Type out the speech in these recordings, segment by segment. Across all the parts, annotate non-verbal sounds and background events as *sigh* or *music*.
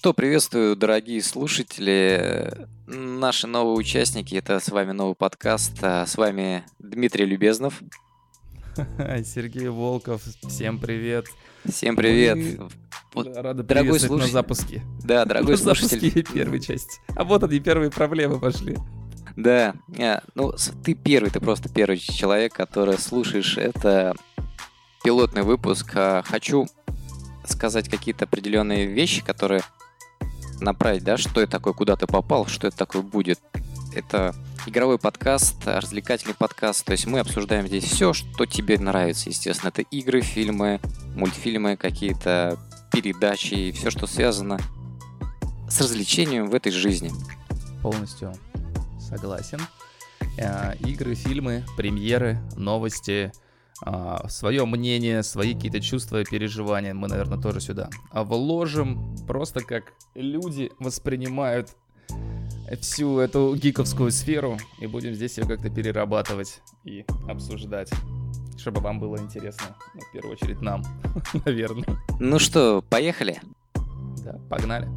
Что, приветствую, дорогие слушатели, наши новые участники. Это с вами новый подкаст. А с вами Дмитрий Любезнов. *laughs* Сергей Волков. Всем привет. Всем привет. Мы... Вот, Рады дорогой слушатель... на запуске. Да, дорогой *laughs* на слушатель. запуске первой части. А вот они, первые проблемы пошли. Да, а, ну ты первый, ты просто первый человек, который слушаешь это пилотный выпуск. А, хочу сказать какие-то определенные вещи, которые направить, да, что это такое, куда ты попал, что это такое будет. Это игровой подкаст, развлекательный подкаст. То есть мы обсуждаем здесь все, что тебе нравится. Естественно, это игры, фильмы, мультфильмы, какие-то передачи и все, что связано с развлечением в этой жизни. Полностью согласен. Э, игры, фильмы, премьеры, новости, а, свое мнение, свои какие-то чувства и переживания мы, наверное, тоже сюда вложим. Просто как люди воспринимают всю эту гиковскую сферу и будем здесь ее как-то перерабатывать и обсуждать. Чтобы вам было интересно, ну, в первую очередь нам, *laughs* наверное. Ну что, поехали? Да, погнали.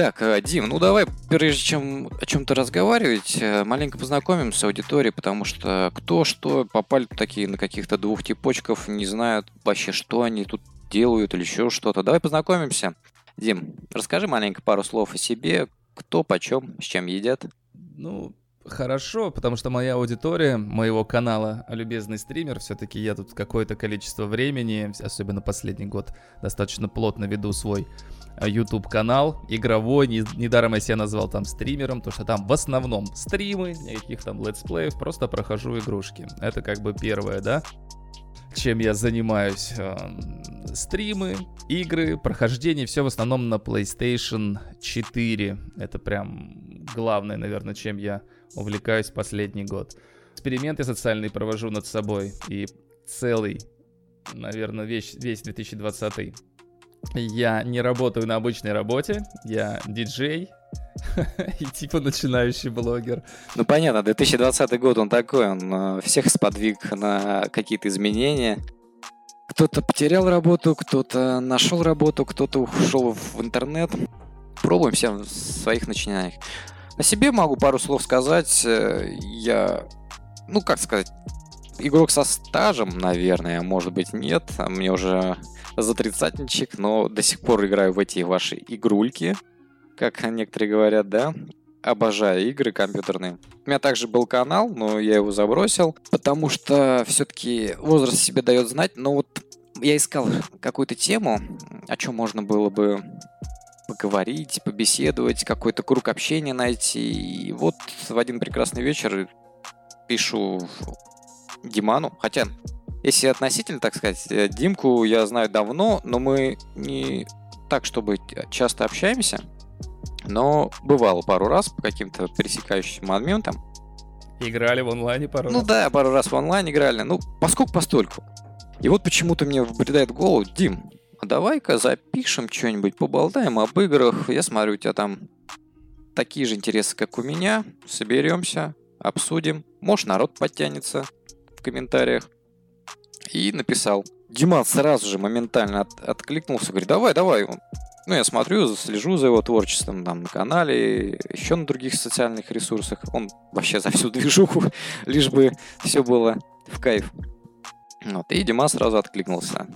Так, э, Дим, ну давай, прежде чем о чем-то разговаривать, э, маленько познакомимся с аудиторией, потому что кто что попали такие на каких-то двух типочков, не знают вообще, что они тут делают или еще что-то. Давай познакомимся. Дим, расскажи маленько пару слов о себе, кто, почем, с чем едят. Ну, хорошо, потому что моя аудитория моего канала «Любезный стример», все-таки я тут какое-то количество времени, особенно последний год, достаточно плотно веду свой YouTube канал игровой, недаром я себя назвал там стримером, то что там в основном стримы, никаких там летсплеев, просто прохожу игрушки. Это как бы первое, да? чем я занимаюсь. Эм, стримы, игры, прохождение, все в основном на PlayStation 4. Это прям главное, наверное, чем я увлекаюсь последний год. Эксперименты социальные провожу над собой. И целый, наверное, весь, весь 2020 я не работаю на обычной работе, я диджей, *laughs* и типа начинающий блогер. Ну понятно, 2020 год он такой, он э, всех сподвиг на какие-то изменения. Кто-то потерял работу, кто-то нашел работу, кто-то ушел в интернет. Пробуем все в своих начинаниях. О себе могу пару слов сказать. Э, я, ну как сказать, игрок со стажем, наверное, может быть нет. Мне уже за тридцатничек, но до сих пор играю в эти ваши игрульки, как некоторые говорят, да. Обожаю игры компьютерные. У меня также был канал, но я его забросил, потому что все-таки возраст себе дает знать. Но вот я искал какую-то тему, о чем можно было бы поговорить, побеседовать, какой-то круг общения найти. И вот в один прекрасный вечер пишу Диману, хотя если относительно, так сказать, э, Димку я знаю давно, но мы не так, чтобы часто общаемся. Но бывало пару раз по каким-то пересекающимся моментам. Играли в онлайне пару ну, раз? Ну да, пару раз в онлайн играли. Ну, поскольку постольку. И вот почему-то мне вбредает в голову, Дим, а давай-ка запишем что-нибудь, поболтаем об играх. Я смотрю, у тебя там такие же интересы, как у меня. Соберемся, обсудим. Может, народ подтянется в комментариях и написал. Диман сразу же моментально от, откликнулся, говорит, давай, давай. Ну, я смотрю, слежу за его творчеством там на канале, еще на других социальных ресурсах. Он вообще за всю движуху, *laughs* лишь бы все было в кайф. Вот, и Дима сразу откликнулся.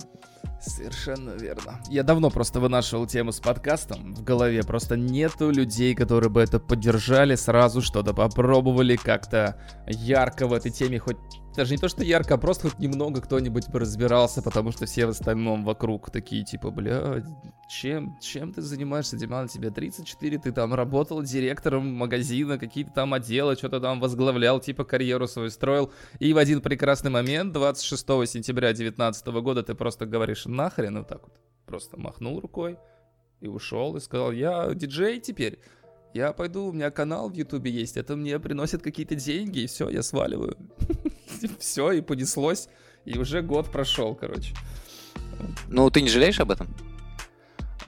Совершенно верно. Я давно просто вынашивал тему с подкастом в голове. Просто нету людей, которые бы это поддержали, сразу что-то попробовали как-то ярко в этой теме хоть даже не то, что ярко, а просто хоть немного кто-нибудь бы разбирался, потому что все в остальном вокруг такие, типа, бля, чем, чем ты занимаешься, Диман, тебе 34, ты там работал директором магазина, какие-то там отделы, что-то там возглавлял, типа, карьеру свою строил, и в один прекрасный момент, 26 сентября 2019 года, ты просто говоришь, нахрен, вот так вот, просто махнул рукой и ушел, и сказал, я диджей теперь, я пойду, у меня канал в Ютубе есть, это мне приносит какие-то деньги, и все, я сваливаю. *laughs* Все, и понеслось, и уже год прошел, короче. Ну, ты не жалеешь об этом?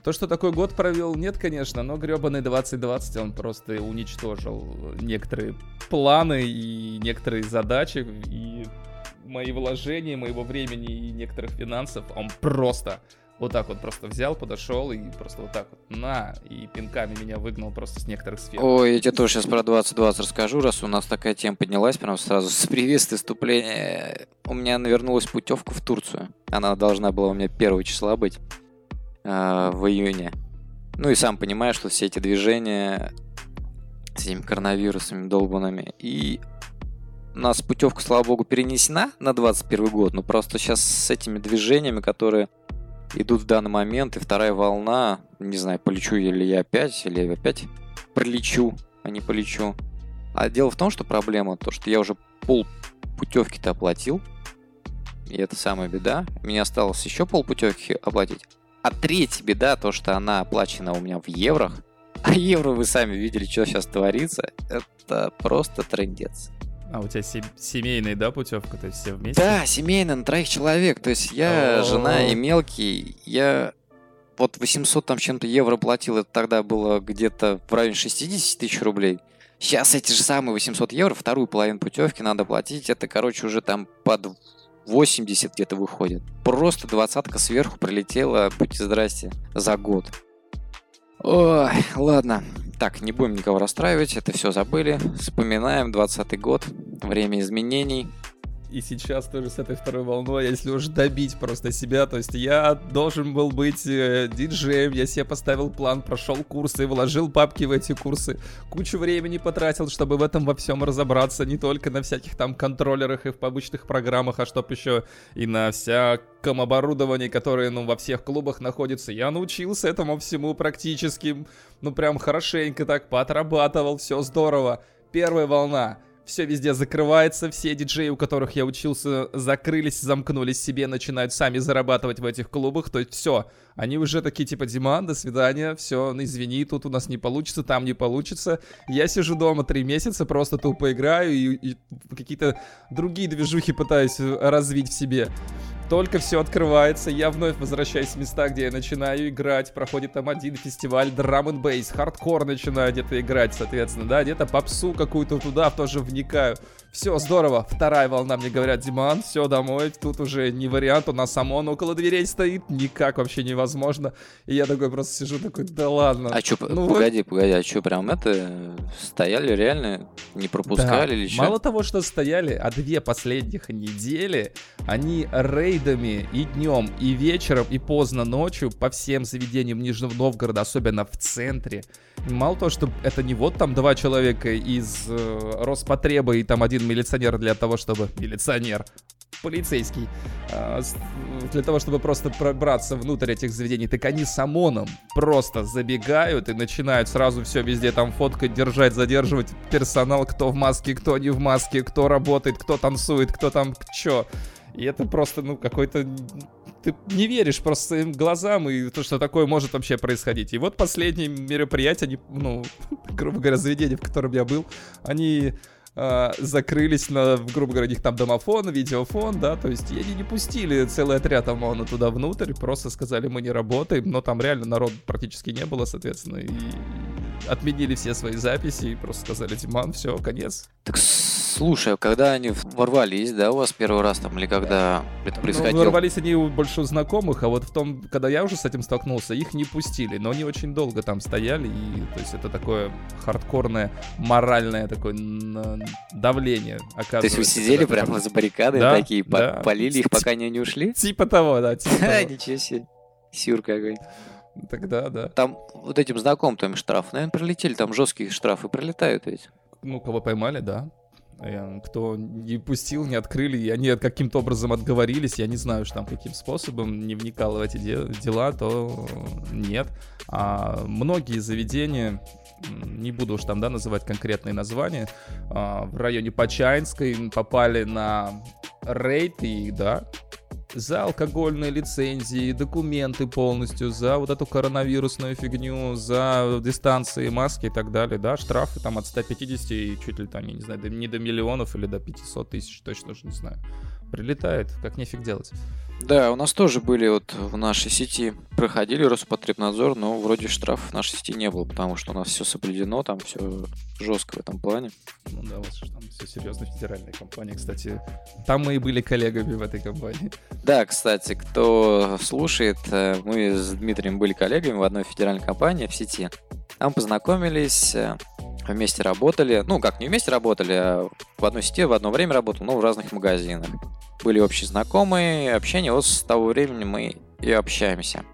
То, что такой год провел, нет, конечно, но гребаный 2020 он просто уничтожил некоторые планы и некоторые задачи, и мои вложения, моего времени и некоторых финансов, он просто вот так вот просто взял, подошел и просто вот так вот на, и пинками меня выгнал просто с некоторых сфер. Ой, я тебе тоже сейчас про 2020 расскажу, раз у нас такая тема поднялась, прям сразу с приветствия вступления. У меня навернулась путевка в Турцию. Она должна была у меня первого числа быть э, в июне. Ну и сам понимаешь, что все эти движения с этими коронавирусами долбанными. И у нас путевка, слава богу, перенесена на 21 год, но просто сейчас с этими движениями, которые идут в данный момент, и вторая волна, не знаю, полечу ли я опять, или я опять пролечу, а не полечу. А дело в том, что проблема, то, что я уже пол путевки-то оплатил, и это самая беда. Мне осталось еще пол путевки оплатить. А третья беда, то, что она оплачена у меня в еврох, а евро вы сами видели, что сейчас творится, это просто трендец. А у тебя се- семейная, да, путевка? То есть все вместе? Да, семейная, на троих человек. То есть я, О. жена и мелкий. Я вот 800 там чем-то евро платил. Это тогда было где-то в районе 60 тысяч рублей. Сейчас эти же самые 800 евро, вторую половину путевки надо платить. Это, короче, уже там под 80 где-то выходит. Просто двадцатка сверху прилетела, будьте здрасте, за год. Ой, ладно. Так, не будем никого расстраивать, это все забыли. Вспоминаем 20 год, время изменений. И сейчас тоже с этой второй волной, если уж добить просто себя, то есть я должен был быть э, диджеем, я себе поставил план, прошел курсы, вложил бабки в эти курсы, кучу времени потратил, чтобы в этом во всем разобраться, не только на всяких там контроллерах и в обычных программах, а чтоб еще и на всяком оборудовании, которое, ну, во всех клубах находится. Я научился этому всему практически, ну, прям хорошенько так поотрабатывал, все здорово. Первая волна все везде закрывается, все диджеи, у которых я учился, закрылись, замкнулись себе, начинают сами зарабатывать в этих клубах, то есть все, они уже такие типа, Диман, до свидания, все, ну извини, тут у нас не получится, там не получится. Я сижу дома три месяца, просто тупо играю и, и какие-то другие движухи пытаюсь развить в себе. Только все открывается, я вновь возвращаюсь в места, где я начинаю играть. Проходит там один фестиваль драм н бейс, хардкор начинаю где-то играть, соответственно, да, где-то попсу какую-то туда тоже вникаю. Все, здорово. Вторая волна, мне говорят, Диман, все, домой. Тут уже не вариант, у нас ОМОН около дверей стоит. Никак вообще невозможно. И я такой просто сижу, такой, да ладно. А что, Ну погоди, погоди, а что, прям это, стояли реально, не пропускали Да. или что? Мало того, что стояли, а две последних недели они рейдами и днем, и вечером, и поздно ночью по всем заведениям Нижнего Новгорода, особенно в центре. Мало того, что это не вот там два человека из э, Роспотреба и там один милиционер для того, чтобы... *laughs* Милиционер. Полицейский. с- для того, чтобы просто пробраться внутрь этих заведений, так они с ОМОНом просто забегают и начинают сразу все везде там фоткать, держать, задерживать персонал, кто в маске, кто не в маске, кто работает, кто танцует, кто там чё. И это просто, ну, какой-то... Ты не веришь просто своим глазам и то, что такое может вообще происходить. И вот последние мероприятия, они, ну, *laughs* грубо говоря, заведение, в котором я был, они а, закрылись на, грубо говоря, у них там домофон, видеофон, да, то есть они не пустили целый отряд ОМОНа туда внутрь, просто сказали, мы не работаем, но там реально народ практически не было, соответственно, и отменили все свои записи и просто сказали, Диман, все, конец. Так слушай, а когда они ворвались, да, у вас первый раз там, или когда это Ну, происходило? ворвались они у больше знакомых, а вот в том, когда я уже с этим столкнулся, их не пустили, но они очень долго там стояли, и то есть это такое хардкорное, моральное такое давление, оказывается. То есть вы сидели прямо за баррикадой Да, такие, да. полили их, пока они не ушли? Типа того, да, типа *laughs* того. Ничего себе. Сюр какой. Тогда, да. Там вот этим знакомым там штраф, наверное, прилетели, там жесткие штрафы прилетают ведь. Ну, кого поймали, да. Э, Кто не пустил, не открыли, и они каким-то образом отговорились, я не знаю, что там каким способом, не вникал в эти де- дела, то нет. А многие заведения, не буду уж там, да, называть конкретные названия, а, в районе Почаинской попали на рейд, и, да, за алкогольные лицензии, документы полностью, за вот эту коронавирусную фигню, за дистанции, маски и так далее, да, штрафы там от 150 и чуть ли там, я не знаю, не до миллионов или до 500 тысяч, точно уже не знаю. прилетает, как нефиг делать. Да, у нас тоже были вот в нашей сети, проходили Роспотребнадзор, но вроде штрафов в нашей сети не было, потому что у нас все соблюдено, там все жестко в этом плане. Ну да, же там все серьезно федеральная компания, кстати. Там мы и были коллегами в этой компании. Да, кстати, кто слушает, э, мы с Дмитрием были коллегами в одной федеральной компании в сети. Там познакомились, вместе работали. Ну, как, не вместе работали, а в одной сети в одно время работал, но в разных магазинах. Были общие знакомые, общение, вот с того времени мы и общаемся.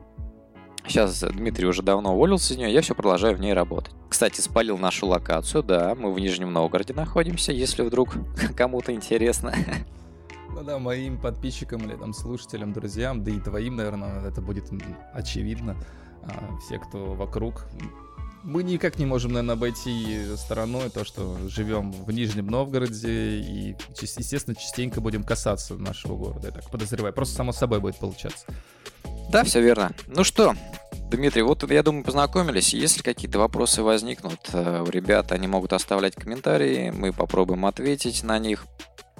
Сейчас Дмитрий уже давно уволился из нее, я все продолжаю в ней работать. Кстати, спалил нашу локацию, да, мы в Нижнем Новгороде находимся, если вдруг *laughs* кому-то интересно. Ну да, моим подписчикам или там слушателям, друзьям, да и твоим, наверное, это будет очевидно. А все, кто вокруг, мы никак не можем, наверное, обойти стороной то, что живем в Нижнем Новгороде и, естественно, частенько будем касаться нашего города, я так подозреваю. Просто само собой будет получаться. Да, все верно. Ну что, Дмитрий, вот я думаю, познакомились. Если какие-то вопросы возникнут, э, ребята, они могут оставлять комментарии, мы попробуем ответить на них.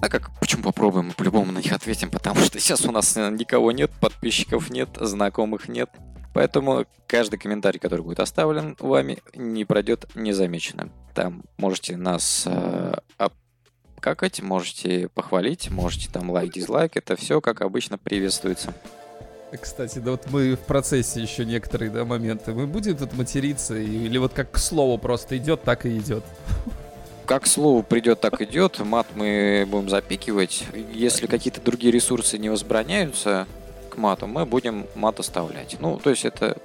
А как, почему попробуем? Мы по-любому на них ответим, *laughs* потому что сейчас у нас никого нет, подписчиков нет, знакомых нет. Поэтому каждый комментарий, который будет оставлен вами, не пройдет незамеченным. Там можете нас э, обкакать, можете похвалить, можете там лайк, дизлайк. Это все, как обычно, приветствуется. Кстати, да вот мы в процессе еще некоторые да, моменты. Мы будем тут материться или вот как к слову просто идет, так и идет? Как к слову придет, так идет. Мат мы будем запикивать. Если какие-то другие ресурсы не возбраняются, к мату, мы будем мат оставлять. Ну, то есть это...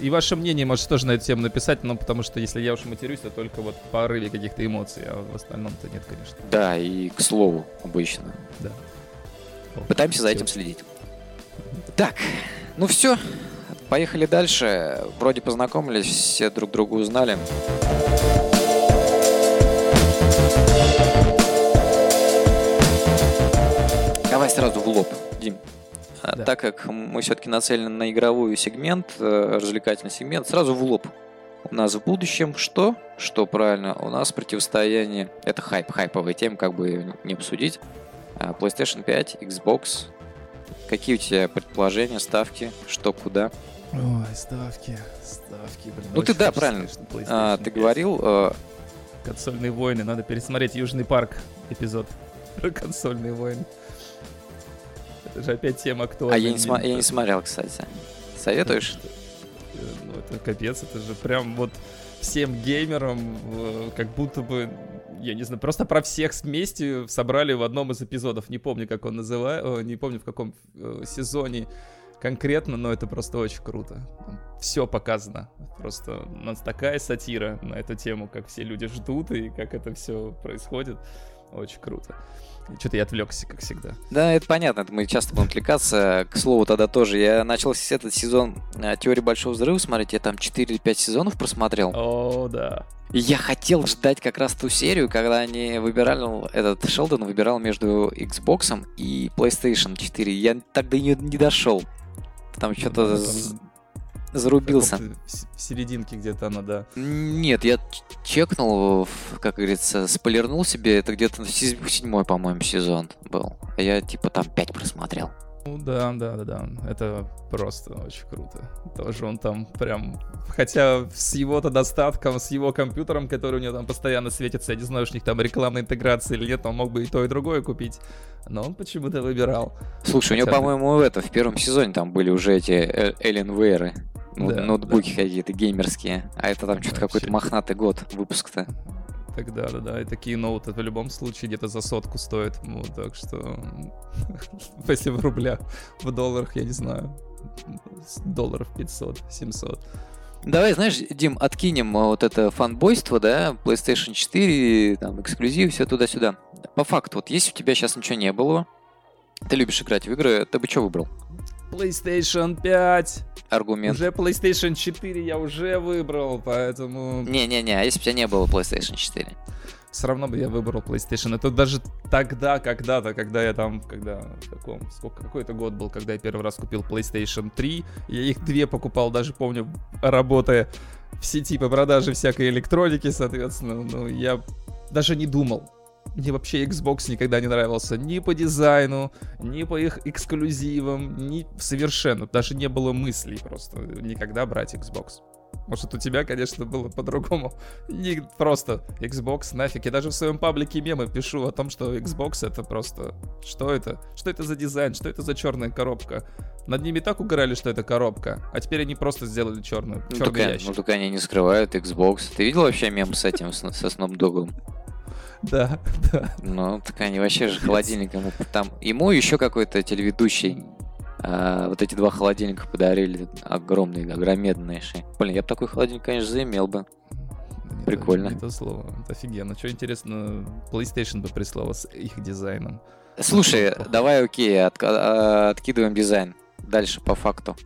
И ваше мнение можете тоже на эту тему написать, ну, потому что если я уж матерюсь, то только вот в порыве каких-то эмоций, а в остальном-то нет, конечно. Да, и к слову, обычно. Да. Пытаемся за этим следить. Так, ну все, поехали дальше. Вроде познакомились, все друг друга узнали. Давай сразу в лоб, да. Так как мы все-таки нацелены на игровой сегмент, э, развлекательный сегмент, сразу в лоб. У нас в будущем что? Что правильно? У нас противостояние, это хайп, хайповая тема, как бы не обсудить. А, PlayStation 5, Xbox. Какие у тебя предположения, ставки, что, куда? Ой, ставки, ставки. Блин, ну ты да, правильно. А, ты говорил... Э... Консольные войны, надо пересмотреть Южный парк эпизод. Консольные войны. Это же опять тема актуальна. А я не, см- я не смотрел, кстати. Советуешь? Ну, это капец, это же прям вот всем геймерам как будто бы я не знаю, просто про всех вместе собрали в одном из эпизодов. Не помню, как он называет, не помню, в каком э, сезоне конкретно, но это просто очень круто. Все показано. Просто у нас такая сатира на эту тему, как все люди ждут и как это все происходит. Очень круто. Что-то я отвлекся, как всегда. Да, это понятно, это мы часто будем отвлекаться. К слову, тогда тоже. Я начал этот сезон э, Теории Большого Взрыва смотреть. Я там 4 или 5 сезонов просмотрел. О, да. И я хотел ждать как раз ту серию, когда они выбирали, этот Шелдон выбирал между Xbox и PlayStation 4. Я так до нее не дошел. Там что-то ну, Зарубился. В серединке где-то она, да. Нет, я чекнул, как говорится, спойлернул себе, это где-то седьмой, по-моему, сезон был. А я типа там пять просмотрел. Ну да, да, да, да. Это просто очень круто. Тоже он там прям... Хотя с его-то достатком, с его компьютером, который у него там постоянно светится, я не знаю, у них там рекламная интеграция или нет, он мог бы и то, и другое купить. Но он почему-то выбирал. Слушай, Хотя у него, по-моему, это, в первом сезоне там были уже эти Эллен Вейры. Ну, да, ноутбуки да. какие-то геймерские. А это там что-то какой-то мохнатый год выпуск-то. Так да, да, да. И такие ноуты в любом случае где-то за сотку стоят. Ну, так что *laughs* если в рублях, в долларах, я не знаю, долларов 500, 700. Давай, знаешь, Дим, откинем вот это фанбойство, да, PlayStation 4, там, эксклюзив, все туда-сюда. По факту, вот если у тебя сейчас ничего не было, ты любишь играть в игры, ты бы что выбрал? PlayStation 5. Аргумент. Уже PlayStation 4 я уже выбрал, поэтому... Не-не-не, а если бы у тебя не было PlayStation 4? Все равно бы я выбрал PlayStation. Это даже тогда, когда-то, когда я там, когда, в каком, сколько, какой это год был, когда я первый раз купил PlayStation 3. Я их две покупал, даже помню, работая в сети по продаже всякой электроники, соответственно. Ну, я даже не думал Мне вообще Xbox никогда не нравился ни по дизайну, ни по их эксклюзивам, ни совершенно. Даже не было мыслей просто никогда брать Xbox. Может, у тебя, конечно, было по-другому. *laughs* Не просто Xbox нафиг. Я даже в своем паблике мемы пишу о том, что Xbox это просто... Что это? Что это за дизайн? Что это за черная коробка? Над ними так угорали, что это коробка. А теперь они просто сделали черную. Ну, черный только, ящик. ну, только они не скрывают Xbox. Ты видел вообще мем с этим, с- со Snoop? Да, да. Ну, так они вообще же холодильник ему там... Ему еще какой-то телеведущий а, вот эти два холодильника подарили. Огромные, огромедные. Блин, я бы такой холодильник, конечно, заимел бы. Прикольно. Это слово. Это офигенно. Что интересно, PlayStation бы прислала с их дизайном. Слушай, давай, окей, а, откидываем дизайн. Дальше по факту.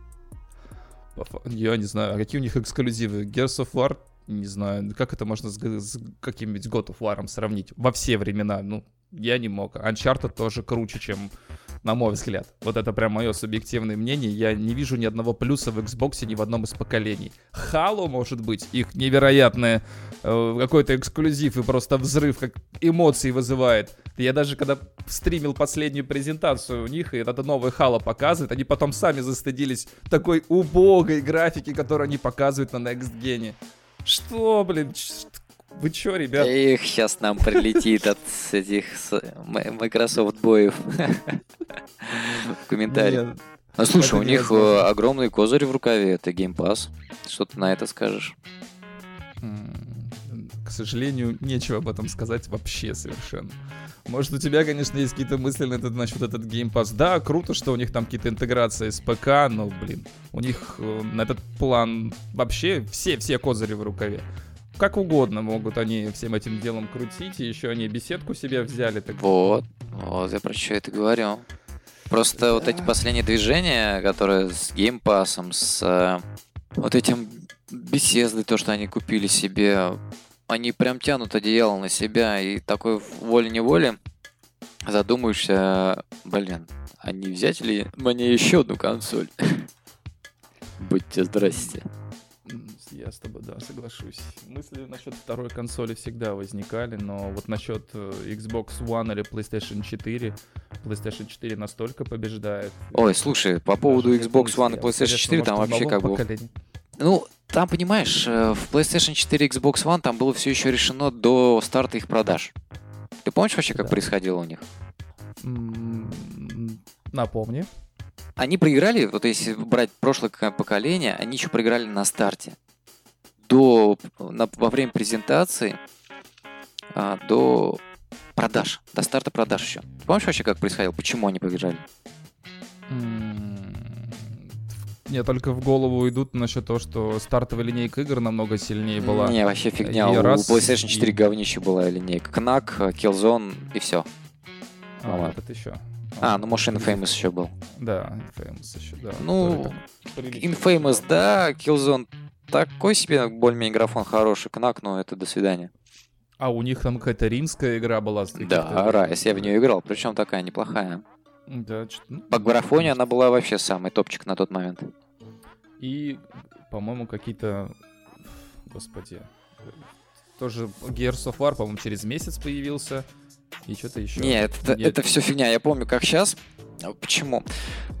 Я не знаю, а какие у них эксклюзивы? Gears of War? Не знаю, как это можно с, с каким-нибудь God of War сравнить? Во все времена, ну, я не мог. Uncharted тоже круче, чем, на мой взгляд. Вот это прям мое субъективное мнение. Я не вижу ни одного плюса в Xbox ни в одном из поколений. Halo, может быть, их невероятное э, какой-то эксклюзив и просто взрыв, как эмоции вызывает. Я даже когда стримил последнюю презентацию у них, и это новый Halo показывает, они потом сами застыдились такой убогой графики, которую они показывают на Next Gen. Что, блин, вы чё, ребят? Эх, сейчас нам прилетит от этих Microsoft боев. В комментариях. Ну слушай, у них э, огромный козырь в рукаве, это Game Pass. Что ты на это скажешь? К сожалению, нечего об этом сказать вообще совершенно. Может, у тебя, конечно, есть какие-то мысли на этот, насчет этот Game. Да, круто, что у них там какие-то интеграции с ПК, но, блин, у них э, на этот план вообще все-все козыри в рукаве. Как угодно могут они всем этим делом крутить, и еще они беседку себе взяли. Так... Вот, вот я про что это говорю. Просто вот эти Да. последние движения, которые с геймпасом, с э, вот этим беседой, то, что они купили себе, они прям тянут одеяло на себя, и такой волей-неволей задумаешься, блин, а не взять ли мне еще одну консоль? *laughs* Будьте здрасте. Я с тобой, да, соглашусь. Мысли насчет второй консоли всегда возникали, но вот насчет э, Xbox One или PlayStation 4, PlayStation 4 настолько побеждает. Ой, слушай, по поводу Xbox. One и PlayStation конечно, 4 там вообще как бы поколении. Ну, там, понимаешь, э, в PlayStation 4 и Xbox One там было все еще решено до старта их продаж. Ты помнишь вообще, как Да. происходило у них? Напомни. Они проиграли, вот если брать прошлое поколение, они еще проиграли на старте. До, на- во время презентации, а, до продаж, до старта продаж еще. Помнишь вообще, как происходило? Почему они проиграли? М, Мне только в голову идут насчет того, что стартовая линейка игр намного сильнее была. Не, вообще фигня. И У раз, PlayStation 4 и- говнище была линейка. Knack, Killzone и все. А, по-моему. вот это еще. А, ну может Infamous еще был. Да, Infamous еще, да. Ну, Infamous, да, Killzone такой себе более-менее графон хороший. Knack, ну это до свидания. А у них там какая-то римская игра была. Да, Райс, я в нее играл, причем такая неплохая. Да, ну, По графоне она была вообще самый топчик на тот момент. И, по-моему, какие-то... Господи. Тоже Gears of War, по-моему, через месяц появился. И что-то еще. Не, это, Нет. это все фигня, я помню, как сейчас. Почему?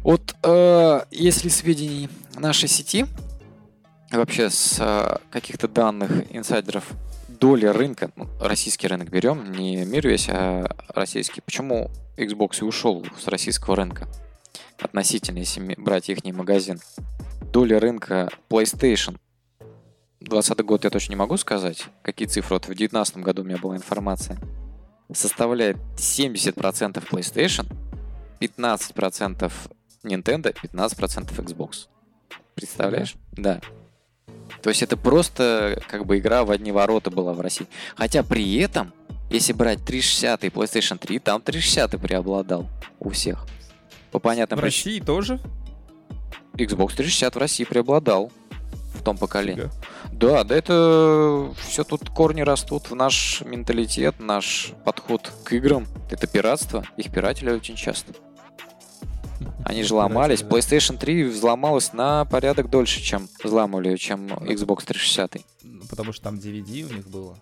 Вот э, если сведений нашей сети, вообще с э, каких-то данных инсайдеров, доля рынка, ну, российский рынок берем, не мир весь, а российский. Почему Xbox и ушел с российского рынка? Относительно, если брать их магазин. Доля рынка PlayStation 20 год я точно не могу сказать, какие цифры. Вот в 2019 году у меня была информация. Составляет 70% PlayStation, 15% Nintendo, 15% Xbox. Представляешь? Да. То есть это просто как бы игра в одни ворота была в России. Хотя при этом, если брать 360 и PlayStation 3, там 360 преобладал у всех. По понятным В причинам. России тоже? Xbox 360 в России преобладал в том поколении. Да, да это все тут корни растут в наш менталитет, наш подход к играм. Это пиратство, их пиратели очень часто. Они же ломались. PlayStation 3 взломалась на порядок дольше, чем взламывали, чем Xbox 360. Ну, Потому что там DVD у них было.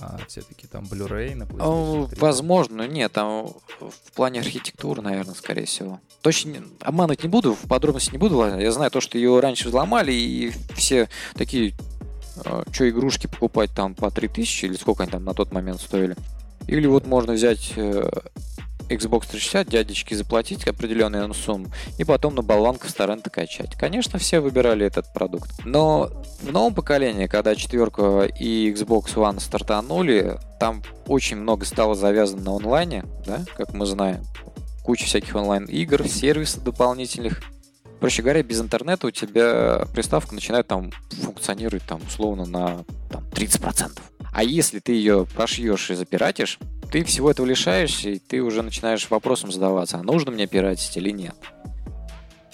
А все-таки там Blu-ray на PlayStation 3. Возможно, нет, там в плане архитектуры, наверное, скорее всего. Точно обманывать не буду, в подробности не буду. Я знаю то, что ее раньше взломали, и все такие, э, что игрушки покупать там по 3000 или сколько они там на тот момент стоили. Или вот можно взять э, Xbox 360 дядечке заплатить определенную сумму и потом на болванку с торрента качать. Конечно, все выбирали этот продукт. Но в новом поколении, когда четверка и Xbox One стартанули, там очень много стало завязано на онлайне, да, как мы знаем. Куча всяких онлайн-игр, сервисов дополнительных. Проще говоря, без интернета у тебя приставка начинает там функционировать там условно на там, 30%. А если ты ее прошьешь и запиратишь, ты всего этого лишаешься, и ты уже начинаешь вопросом задаваться, а нужно мне пиратить или нет.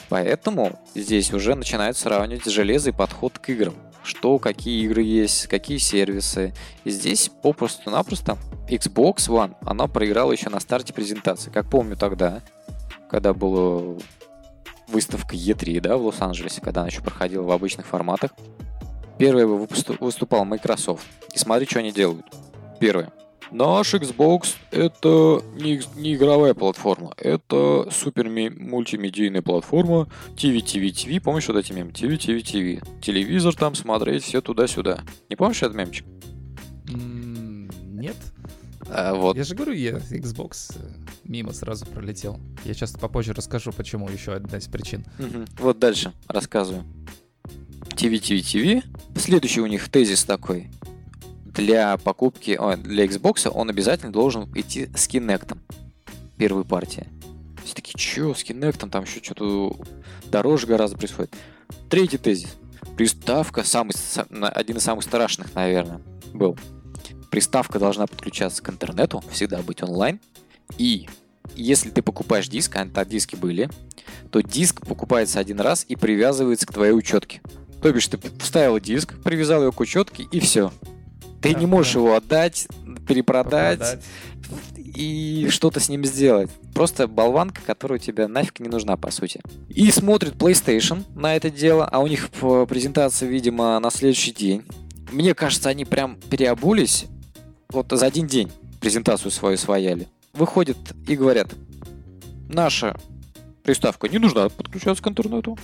Поэтому здесь уже начинают сравнивать железо и подход к играм. Что, какие игры есть, какие сервисы. И здесь попросту-напросто Xbox One, она проиграла еще на старте презентации. Как помню тогда, когда была выставка E3, да, в Лос-Анджелесе, когда она еще проходила в обычных форматах. Первый выступал Microsoft. И смотри, что они делают. Первое. Наш Xbox это не, не игровая платформа, это супер мультимедийная платформа TV, TV, TV. Помнишь вот эти мемы? TV, TV, TV. Телевизор там смотреть, все туда-сюда. Не помнишь этот мемчик? Нет. А, вот. Я же говорю, я Xbox э, мимо сразу пролетел. Я сейчас попозже расскажу, почему еще одна из причин. Угу. Вот дальше рассказываю. TV, TV, TV. Следующий у них тезис такой для покупки, для Xbox он обязательно должен идти с Kinect. Первой партии. Все такие, что с Kinect, там еще что-то дороже гораздо происходит. Третий тезис. Приставка, самый, один из самых страшных, наверное, был. Приставка должна подключаться к интернету, всегда быть онлайн. И если ты покупаешь диск, а диски были, то диск покупается один раз и привязывается к твоей учетке. То бишь ты вставил диск, привязал его к учетке и все. Ты не можешь его отдать, перепродать Продать. и что-то с ним сделать. Просто болванка, которая тебе нафиг не нужна, по сути. И смотрит PlayStation на это дело, а у них презентация, видимо, на следующий день. Мне кажется, они прям переобулись вот за один день презентацию свою свояли. Выходят и говорят, наша приставка не нужна подключаться к интернету.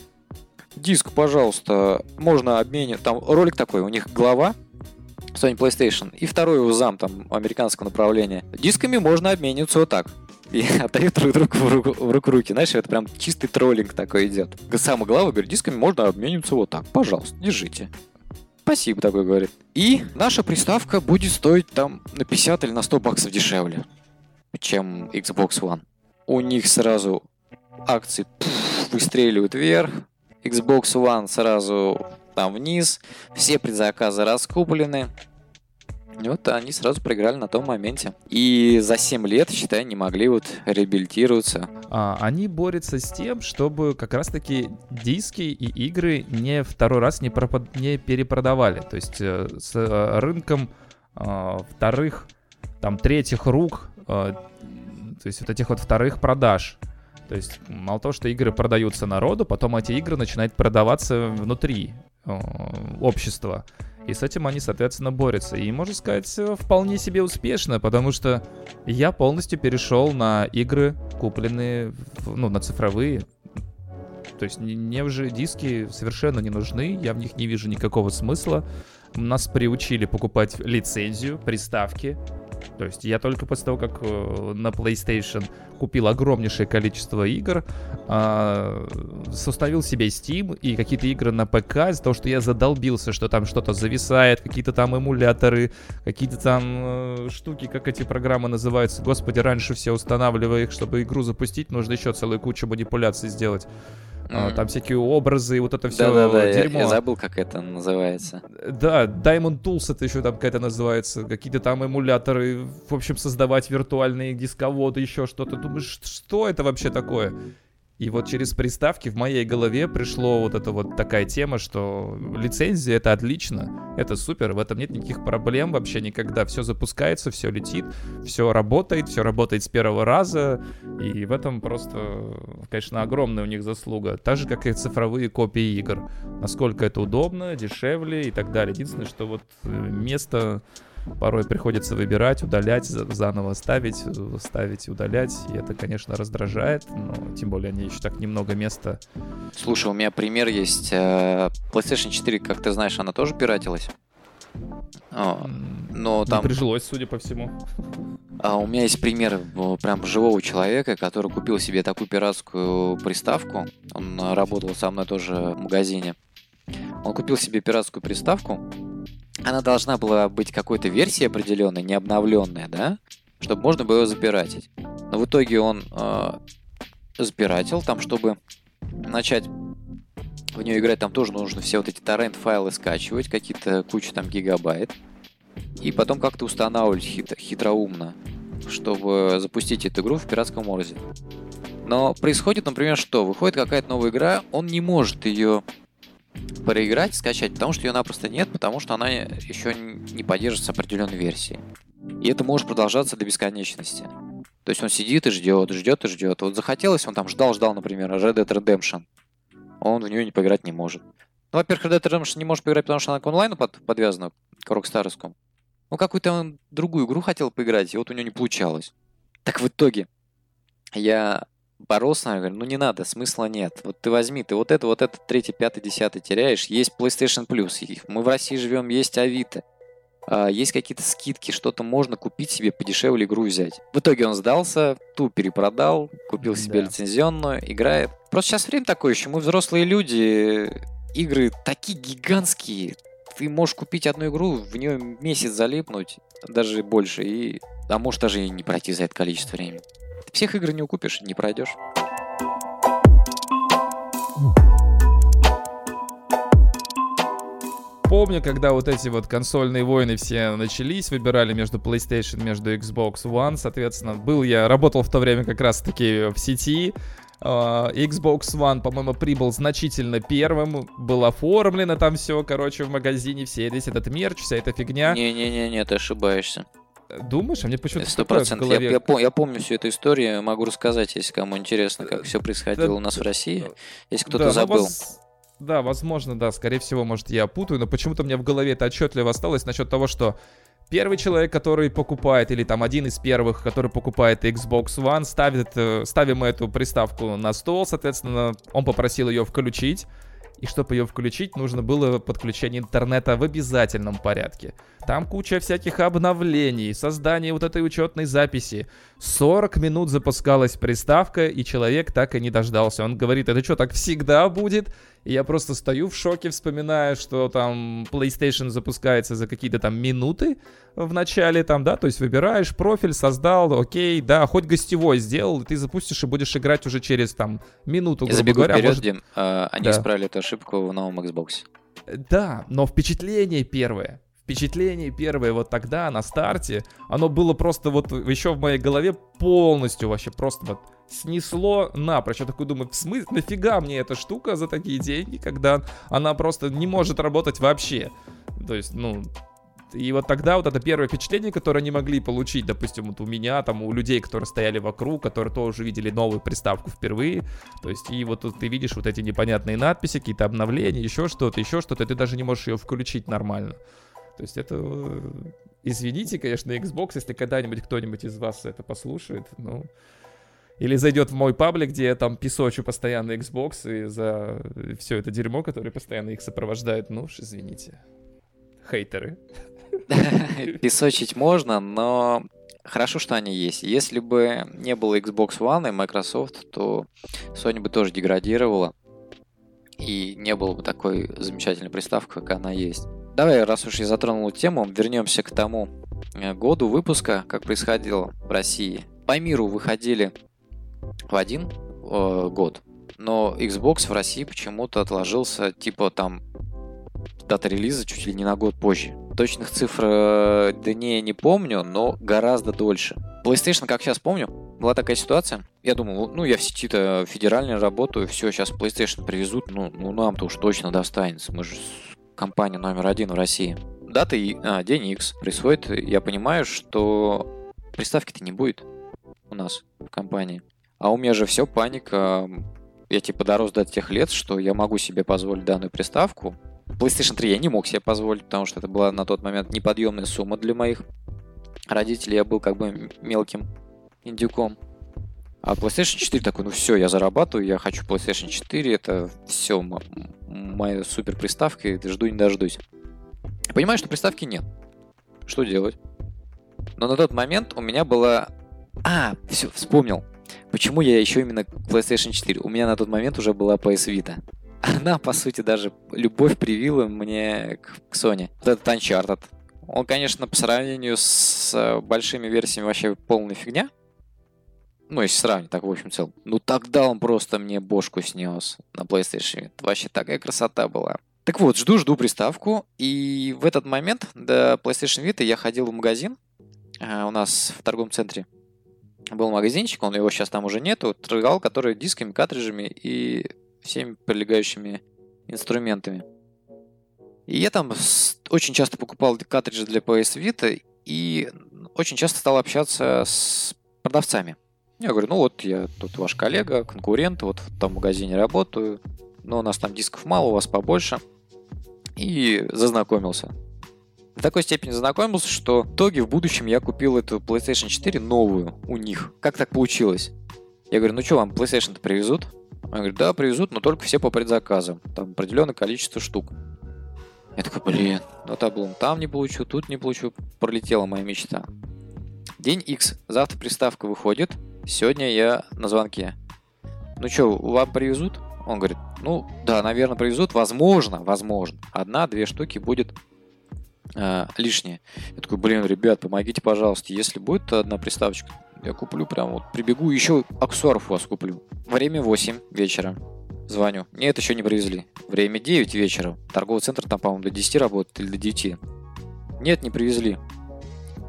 Диск, пожалуйста, можно обменять. Там ролик такой, у них глава Sony PlayStation, и второй его зам там американского направления. Дисками можно обмениваться вот так. И *laughs* отдают друг другу в руку, в руку руки. Знаешь, это прям чистый троллинг такой идет. Самый главный говорит, дисками можно обмениваться вот так. Пожалуйста, держите. Спасибо, такой говорит. И наша приставка будет стоить там на 50 или на 100 баксов дешевле, чем Xbox One. У них сразу акции пфф, выстреливают вверх, Xbox One сразу там вниз, все предзаказы раскуплены. Вот они сразу проиграли на том моменте. И за 7 лет, считай, не могли вот реабилитироваться. А, они борются с тем, чтобы как раз-таки диски и игры не второй раз не, пропад... не перепродавали. То есть э, с э, рынком э, вторых, там, третьих рук, э, то есть вот этих вот вторых продаж. То есть мало того, что игры продаются народу, потом эти игры начинают продаваться внутри общества. И с этим они, соответственно, борются. И, можно сказать, вполне себе успешно, потому что я полностью перешел на игры, купленные, ну, на цифровые. То есть мне уже диски совершенно не нужны, я в них не вижу никакого смысла. Нас приучили покупать лицензию, приставки, то есть я только после того, как э, на PlayStation купил огромнейшее количество игр, э, составил себе Steam и какие-то игры на ПК из-за того, что я задолбился, что там что-то зависает, какие-то там эмуляторы, какие-то там э, штуки, как эти программы называются. Господи, раньше все устанавливая их, чтобы игру запустить, нужно еще целую кучу манипуляций сделать. Mm. Там всякие образы, вот это все да, да, да, дерьмо. Я, я забыл, как это называется. Да, Diamond Tools это еще там какая-то называется. Какие-то там эмуляторы, в общем, создавать виртуальные дисководы, еще что-то. Думаешь, что это вообще такое? И вот через приставки в моей голове пришло вот эта вот такая тема, что лицензия это отлично, это супер, в этом нет никаких проблем вообще никогда. Все запускается, все летит, все работает, все работает с первого раза. И в этом просто, конечно, огромная у них заслуга. Так же, как и цифровые копии игр. Насколько это удобно, дешевле и так далее. Единственное, что вот э, место порой приходится выбирать, удалять, заново ставить, ставить, удалять. И это, конечно, раздражает, но тем более они еще так немного места. Слушай, у меня пример есть. Э, PlayStation 4, как ты знаешь, она тоже пиратилась. Но там... Не прижилось, судя по всему. *laughs* А у меня есть пример прям живого человека, который купил себе такую пиратскую приставку. Он работал со мной тоже в магазине. Он купил себе пиратскую приставку. Она должна была быть какой-то версии определенной, не обновленная, да? Чтобы можно было ее запиратить. Но в итоге он э, запиратил там, чтобы начать в нее играть, там тоже нужно все вот эти торрент-файлы скачивать, какие-то куча там гигабайт. И потом как-то устанавливать хит хитроумно, чтобы запустить эту игру в пиратском морзе. Но происходит, например, что? Выходит какая-то новая игра, он не может ее проиграть, скачать, потому что ее напросто нет, потому что она еще не поддерживается определенной версией. И это может продолжаться до бесконечности. То есть он сидит и ждет, ждет и ждет. Вот захотелось, он там ждал-ждал, например, Red Dead Redemption. Он в нее не поиграть не может. Ну, во-первых, Red Dead Redemption не может поиграть, потому что она к онлайну под, подвязана, к Rockstar'скому. Ну, какую-то он другую игру хотел поиграть, и вот у него не получалось. Так в итоге я боролся, говорю, ну не надо, смысла нет. Вот ты возьми, ты вот это, вот это, третий, пятый, десятый теряешь. Есть PlayStation Plus, мы в России живем, есть Авито. А, есть какие-то скидки, что-то можно купить себе подешевле игру взять. В итоге он сдался, ту перепродал, купил себе да. лицензионную, играет. Просто сейчас время такое еще, мы взрослые люди, игры такие гигантские, ты можешь купить одну игру, в нее месяц залипнуть, даже больше, и, а может даже и не пройти за это количество времени. Ты всех игр не укупишь, не пройдешь. Помню, когда вот эти вот консольные войны все начались, выбирали между PlayStation, между Xbox One, соответственно, был я, работал в то время как раз-таки в сети, Uh, Xbox One, по-моему, прибыл значительно первым, было оформлено там все, короче, в магазине, все весь этот мерч, вся эта фигня. Не-не-не, ты ошибаешься. Думаешь? А мне почему-то Сто процентов. Я, я, пом- я помню всю эту историю, могу рассказать, если кому интересно, как все происходило да, у нас в России, если кто-то да, забыл. Вас... Да, возможно, да, скорее всего, может, я путаю, но почему-то меня в голове это отчетливо осталось насчет того, что Первый человек, который покупает, или там один из первых, который покупает Xbox One, ставит, э, ставим эту приставку на стол, соответственно, он попросил ее включить. И чтобы ее включить, нужно было подключение интернета в обязательном порядке. Там куча всяких обновлений, создание вот этой учетной записи. 40 минут запускалась приставка, и человек так и не дождался. Он говорит, это что, так всегда будет? И я просто стою в шоке, вспоминая, что там PlayStation запускается за какие-то там минуты в начале, там, да, то есть выбираешь профиль, создал, окей, да, хоть гостевой сделал, ты запустишь и будешь играть уже через там минуту, грубо Забегу говоря. вперед, может... Дим, э, они да. исправили эту ошибку в новом Xbox. Да, но впечатление первое, впечатление первое вот тогда на старте, оно было просто вот еще в моей голове полностью вообще просто вот снесло напрочь. Я такой думаю, в смысле, нафига мне эта штука за такие деньги, когда она просто не может работать вообще. То есть, ну, и вот тогда вот это первое впечатление, которое они могли получить, допустим, вот у меня, там, у людей, которые стояли вокруг, которые тоже видели новую приставку впервые. То есть, и вот тут ты видишь вот эти непонятные надписи, какие-то обновления, еще что-то, еще что-то, ты даже не можешь ее включить нормально. То есть это... Э, извините, конечно, Xbox, если когда-нибудь кто-нибудь из вас это послушает, ну... Или зайдет в мой паблик, где я там песочу постоянно Xbox и за все это дерьмо, которое постоянно их сопровождает. Ну уж извините. Хейтеры. *laughs* Песочить можно, но хорошо, что они есть. Если бы не было Xbox One и Microsoft, то Sony бы тоже деградировала. И не было бы такой замечательной приставки, как она есть. Давай, раз уж я затронул тему, вернемся к тому э, году выпуска, как происходило в России. По миру выходили в один э, год, но Xbox в России почему-то отложился, типа там дата релиза чуть ли не на год позже. Точных цифр э, дней не помню, но гораздо дольше. PlayStation, как сейчас помню, была такая ситуация. Я думал, ну я в сети-то федерально работаю, все, сейчас PlayStation привезут, ну, ну нам-то уж точно достанется. Мы же компания номер один в России. Дата и а, день X происходит, я понимаю, что приставки-то не будет у нас в компании. А у меня же все паника. Я типа дорос до тех лет, что я могу себе позволить данную приставку. PlayStation 3 я не мог себе позволить, потому что это была на тот момент неподъемная сумма для моих родителей. Я был как бы мелким индюком. А PlayStation 4 такой, ну все, я зарабатываю, я хочу PlayStation 4, это все, моя супер приставка, жду не дождусь. Понимаю, что приставки нет. Что делать? Но на тот момент у меня была... А, все, вспомнил. Почему я еще именно PlayStation 4? У меня на тот момент уже была PS Vita. Она, по сути, даже любовь привила мне к, к Sony. Вот этот Uncharted. Он, конечно, по сравнению с э, большими версиями вообще полная фигня. Ну, если сравнить так, в общем, целом. Ну, тогда он просто мне бошку снес на PlayStation. Это вообще такая красота была. Так вот, жду-жду приставку, и в этот момент до PlayStation Vita я ходил в магазин, а, у нас в торговом центре был магазинчик, он его сейчас там уже нету, торговал, который дисками, картриджами и всеми прилегающими инструментами. И я там очень часто покупал картриджи для PS Vita и очень часто стал общаться с продавцами. Я говорю, ну вот я тут ваш коллега, конкурент, вот в том магазине работаю, но у нас там дисков мало, у вас побольше – и зазнакомился. В такой степени зазнакомился, что в итоге в будущем я купил эту PlayStation 4 новую у них. Как так получилось? Я говорю, ну что, вам PlayStation-то привезут? Он говорит, да, привезут, но только все по предзаказам. Там определенное количество штук. Я такой, блин, ну таблом там не получу, тут не получу. Пролетела моя мечта. День X. Завтра приставка выходит. Сегодня я на звонке. Ну что, вам привезут? Он говорит, ну да, наверное, привезут, возможно, возможно, одна-две штуки будет э, лишнее. Я такой, блин, ребят, помогите, пожалуйста, если будет одна приставочка, я куплю прям вот, прибегу, еще аксессуаров у вас куплю. Время 8 вечера. Звоню. Нет, еще не привезли. Время 9 вечера. Торговый центр там, по-моему, до 10 работает или до 9. Нет, не привезли.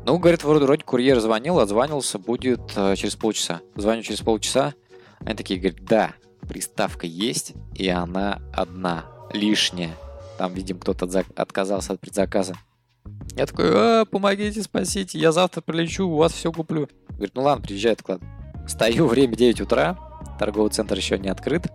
Ну, говорит, вроде, вроде курьер звонил, отзванивался, будет э, через полчаса. Звоню через полчаса. Они такие говорят, да, приставка есть, и она одна, лишняя. Там, видим, кто-то отказался от предзаказа. Я такой, а, помогите, спасите, я завтра прилечу, у вас все куплю. Говорит, ну ладно, приезжай, отклад. Стою, время 9 утра, торговый центр еще не открыт.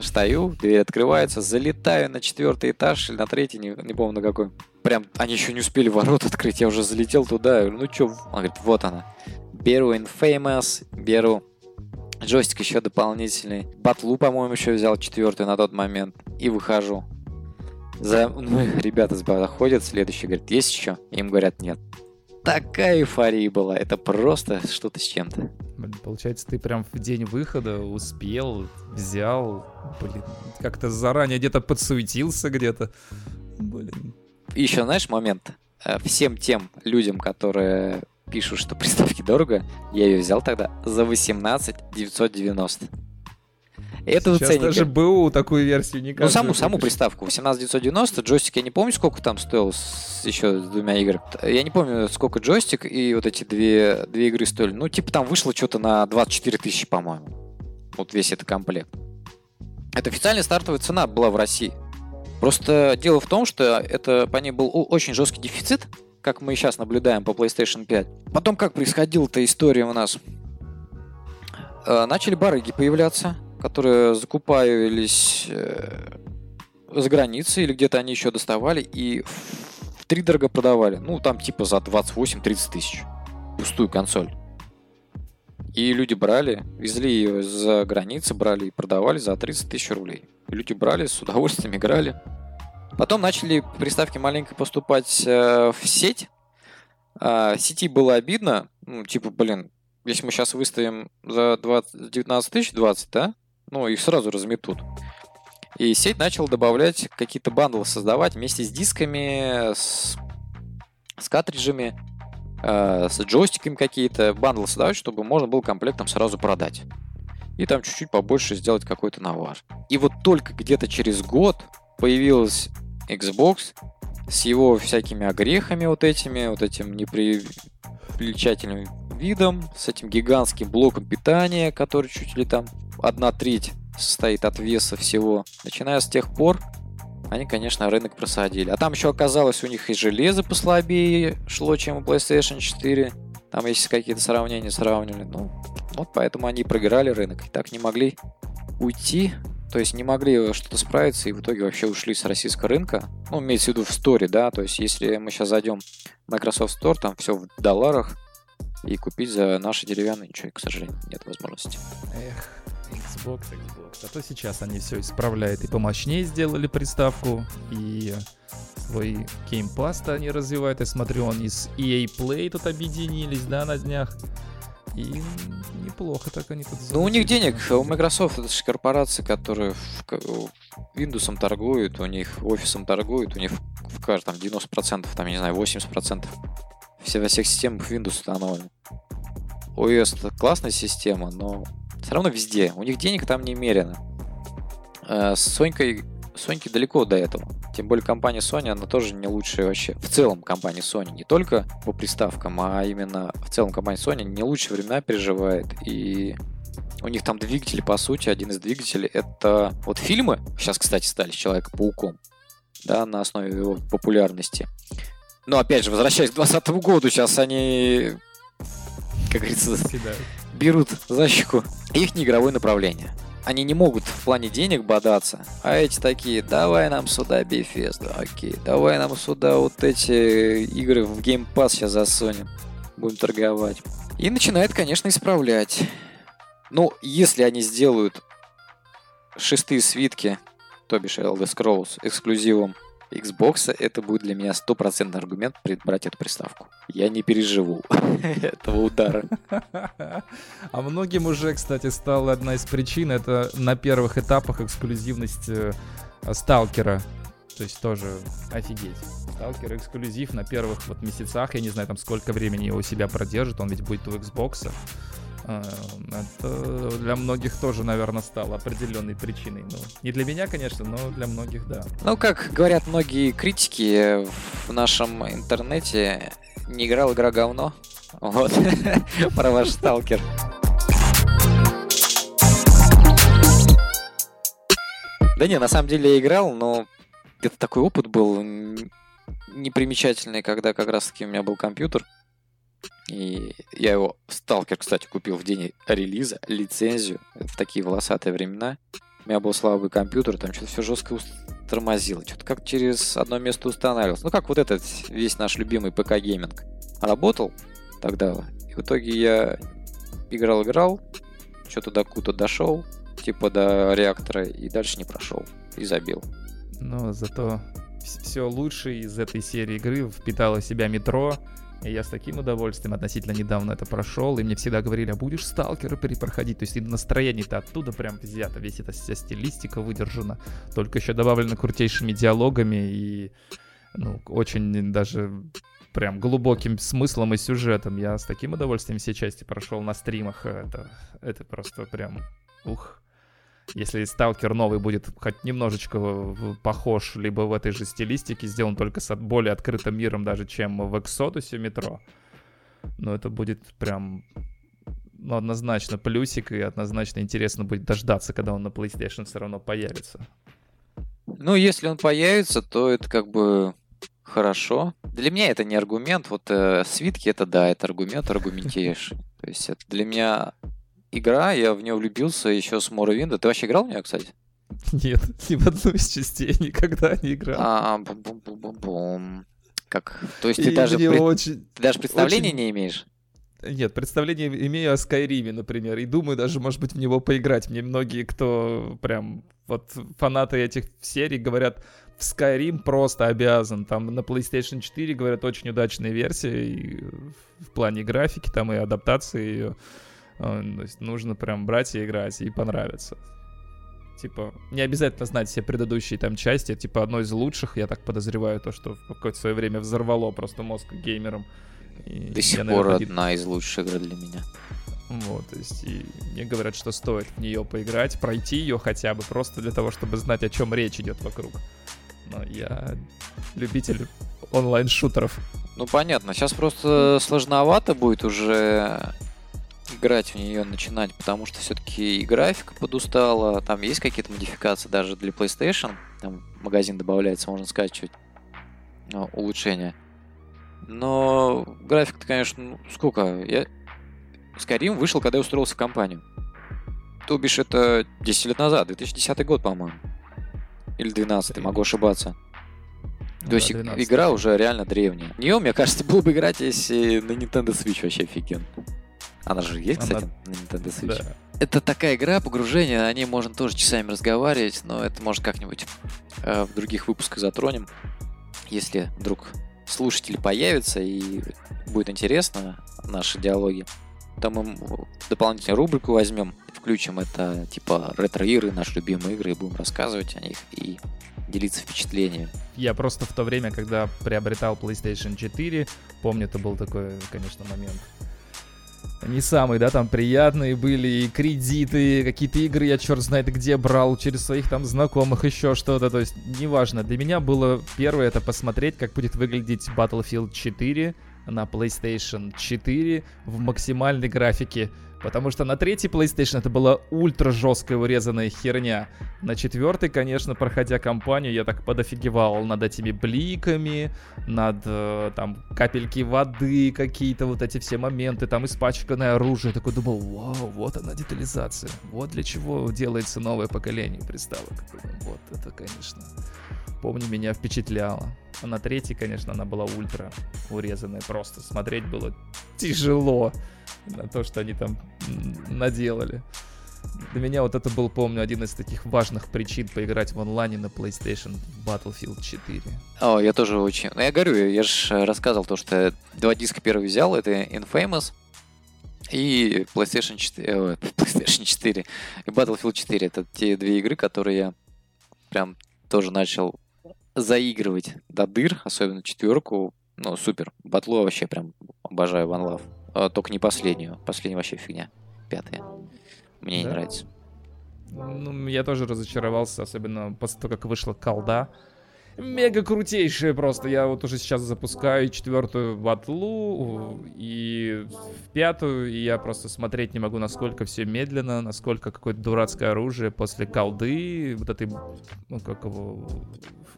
Стою, дверь открывается, залетаю на четвертый этаж или на третий, не, не помню на какой. Прям они еще не успели ворот *laughs* открыть, я уже залетел туда. Ну что, он говорит, вот она. Беру Infamous, беру Джойстик еще дополнительный. Батлу, по-моему, еще взял четвертый на тот момент. И выхожу. За... Ну, ребята заходят, следующий говорит, есть еще? Им говорят, нет. Такая эйфория была. Это просто что-то с чем-то. Получается, ты прям в день выхода успел, взял, блин, как-то заранее где-то подсуетился где-то. Блин. еще, знаешь, момент. Э, всем тем людям, которые пишут, что *laughs* приставки дорого, я ее взял тогда за 18 990. Это Сейчас ценника. даже БУ такую версию не Ну, саму, саму приставку 18990, джойстик я не помню, сколько там стоил с, еще с двумя играми. Я не помню, сколько джойстик и вот эти две, две игры стоили. Ну, типа там вышло что-то на 24 тысячи, по-моему. Вот весь этот комплект. Это официальная стартовая цена была в России. Просто дело в том, что это по ней был очень жесткий дефицит, как мы сейчас наблюдаем по PlayStation 5. Потом как происходила-то история у нас? Э, начали барыги появляться, которые закупались э, за границей или где-то они еще доставали и в три дорого продавали. Ну, там типа за 28-30 тысяч. Пустую консоль. И люди брали, везли ее за границы, брали и продавали за 30 тысяч рублей. Люди брали, с удовольствием играли. Потом начали приставки маленько поступать э, в сеть. Э, сети было обидно. Ну, типа, блин, если мы сейчас выставим за 20, 19 тысяч 20, да? Ну, их сразу разметут. И сеть начала добавлять какие-то бандлы создавать вместе с дисками, с, с картриджами, э, с джойстиками какие-то. Бандлы создавать, чтобы можно было комплектом сразу продать. И там чуть-чуть побольше сделать какой-то навар. И вот только где-то через год появилась Xbox с его всякими огрехами вот этими, вот этим неприличательным видом, с этим гигантским блоком питания, который чуть ли там одна треть состоит от веса всего. Начиная с тех пор, они, конечно, рынок просадили. А там еще оказалось у них и железо послабее шло, чем у PlayStation 4. Там если какие-то сравнения сравнивали. Ну, вот поэтому они проиграли рынок. И так не могли уйти То есть не могли что-то справиться и в итоге вообще ушли с российского рынка. Ну, имеется в виду в сторе, да, то есть если мы сейчас зайдем в Microsoft Store, там все в долларах, и купить за наши деревянные ничего, к сожалению, нет возможности. Эх, Xbox, Xbox. А то сейчас они все исправляют. И помощнее сделали приставку, и свой Game Pass они развивают. Я смотрю, он из EA Play тут объединились, да, на днях. И неплохо так они тут Ну, у них денег, у Microsoft это же корпорация, которая в, Windows торгует, у них офисом торгует, у них в каждом 90%, там, я не знаю, 80% все, во всех системах Windows установлены. OS это классная система, но все равно везде. У них денег там немерено. Э, с Сонькой, Соньки далеко до этого. Тем более компания Sony, она тоже не лучшая вообще. В целом компания Sony, не только по приставкам, а именно в целом компания Sony не лучшие времена переживает. И у них там двигатели, по сути, один из двигателей это вот фильмы, сейчас, кстати, стали с Человека-пауком, да, на основе его популярности. Но опять же, возвращаясь к 2020 году, сейчас они, как говорится, берут за щеку их неигровое направление они не могут в плане денег бодаться, а эти такие, давай нам сюда Bethesda, окей, давай нам сюда вот эти игры в Game Pass сейчас засунем, будем торговать. И начинает, конечно, исправлять. Ну, если они сделают шестые свитки, то бишь Elder Scrolls, эксклюзивом Xbox, это будет для меня стопроцентный аргумент брать эту приставку. Я не переживу *laughs* этого удара. *laughs* А многим уже, кстати, стала одна из причин, это на первых этапах эксклюзивность э, Сталкера. То есть тоже офигеть. Сталкер эксклюзив на первых вот месяцах, я не знаю, там сколько времени его себя продержит, он ведь будет у Xbox. Эм, это для многих тоже, наверное, стало определенной причиной. Ну, не для меня, конечно, но для многих, да. Ну, как говорят многие критики в нашем интернете, не играл игра говно. Вот. *laughs* Про ваш сталкер. Да не, на самом деле я играл, но это такой опыт был непримечательный, когда как раз таки у меня был компьютер. И я его, сталкер, кстати, купил в день релиза, лицензию в такие волосатые времена. У меня был слабый компьютер, там что-то все жестко тормозило. Что-то как через одно место устанавливалось. Ну, как вот этот весь наш любимый ПК-гейминг. Работал тогда. И в итоге я играл-играл, что-то до куда дошел, типа до реактора, и дальше не прошел. И забил. Но зато все лучше из этой серии игры впитало в себя метро, и я с таким удовольствием относительно недавно это прошел, и мне всегда говорили, а будешь сталкеры перепроходить, то есть и настроение-то оттуда прям взято, весь эта вся стилистика выдержана, только еще добавлено крутейшими диалогами и, ну, очень даже прям глубоким смыслом и сюжетом. Я с таким удовольствием все части прошел на стримах, это, это просто прям, ух, если сталкер новый будет хоть немножечко похож, либо в этой же стилистике, сделан только с более открытым миром даже, чем в Exodus метро, ну, это будет прям ну, однозначно плюсик, и однозначно интересно будет дождаться, когда он на PlayStation все равно появится. Ну, если он появится, то это как бы хорошо. Для меня это не аргумент. Вот э, свитки это да, это аргумент, аргументируешь. То есть это для меня игра, я в нее влюбился еще с Morrowind. Ты вообще играл в нее, кстати? Нет, ни в одну из частей *laughs* никогда не играл. А, бум бум бум бум бум Как? То есть ты даже, пред... очень, ты даже представления очень... не имеешь? Нет, представление имею о Скайриме, например, и думаю даже, может быть, в него поиграть. Мне многие, кто прям вот фанаты этих серий говорят, в Skyrim просто обязан. Там на PlayStation 4, говорят, очень удачная версия и в плане графики там и адаптации ее. То есть нужно прям брать и играть, и понравится. Типа, не обязательно знать все предыдущие там части, типа одно из лучших, я так подозреваю, то, что в какое-то свое время взорвало просто мозг геймерам. И До сих я, наверное, пор одна из лучших игр для меня. Вот, то есть, и мне говорят, что стоит в нее поиграть, пройти ее хотя бы, просто для того, чтобы знать, о чем речь идет вокруг. Но я любитель онлайн-шутеров. Ну, понятно. Сейчас просто сложновато будет уже играть в нее начинать, потому что все-таки и графика подустала, там есть какие-то модификации даже для PlayStation, там магазин добавляется, можно чуть ну, улучшение. Но график-то, конечно, ну, сколько? Я... Skyrim вышел, когда я устроился в компанию. То бишь это 10 лет назад, 2010 год, по-моему. Или 12, могу ошибаться. Ну То есть да, 12. игра уже реально древняя. В нее, мне кажется, было бы играть, если на Nintendo Switch вообще офигенно. Она же есть, Она- кстати, на Nintendo Switch. Да. Это такая игра, погружение, о ней можно тоже часами разговаривать, но это может как-нибудь э, в других выпусках затронем. Если вдруг слушатели появятся и будет интересно наши диалоги, то мы дополнительную рубрику возьмем, включим это типа ретро-игры, наши любимые игры, и будем рассказывать о них и делиться впечатлениями. Я просто в то время, когда приобретал PlayStation 4, помню, это был такой, конечно, момент. Не самые, да, там приятные были и кредиты, какие-то игры я черт знает где брал, через своих там знакомых, еще что-то, то есть неважно. Для меня было первое это посмотреть, как будет выглядеть Battlefield 4 на PlayStation 4 в максимальной графике. Потому что на третьей PlayStation это была ультра жесткая урезанная херня. На четвертой, конечно, проходя кампанию, я так подофигевал над этими бликами, над э, там капельки воды, какие-то вот эти все моменты, там испачканное оружие. Такой думал, вау, вот она детализация. Вот для чего делается новое поколение приставок. Вот это, конечно, помню, меня впечатляло. А на третьей, конечно, она была ультра урезанная. Просто смотреть было тяжело на то, что они там наделали. Для меня вот это был, помню, один из таких важных причин поиграть в онлайне на PlayStation Battlefield 4. О, я тоже очень... Ну, я говорю, я же рассказывал то, что два диска первый взял, это Infamous и PlayStation 4, э, *laughs* PlayStation 4 и Battlefield 4. Это те две игры, которые я прям тоже начал заигрывать до дыр, особенно четверку. Ну, супер. Батлу вообще прям обожаю One Love. А, только не последнюю. Последняя вообще фигня. Пятая. Мне не Да? нравится. Ну, я тоже разочаровался, особенно после того, как вышла колда. Мега крутейшая просто. Я вот уже сейчас запускаю четвертую батлу и в пятую, и я просто смотреть не могу, насколько все медленно, насколько какое-то дурацкое оружие после колды, вот этой, ну как его,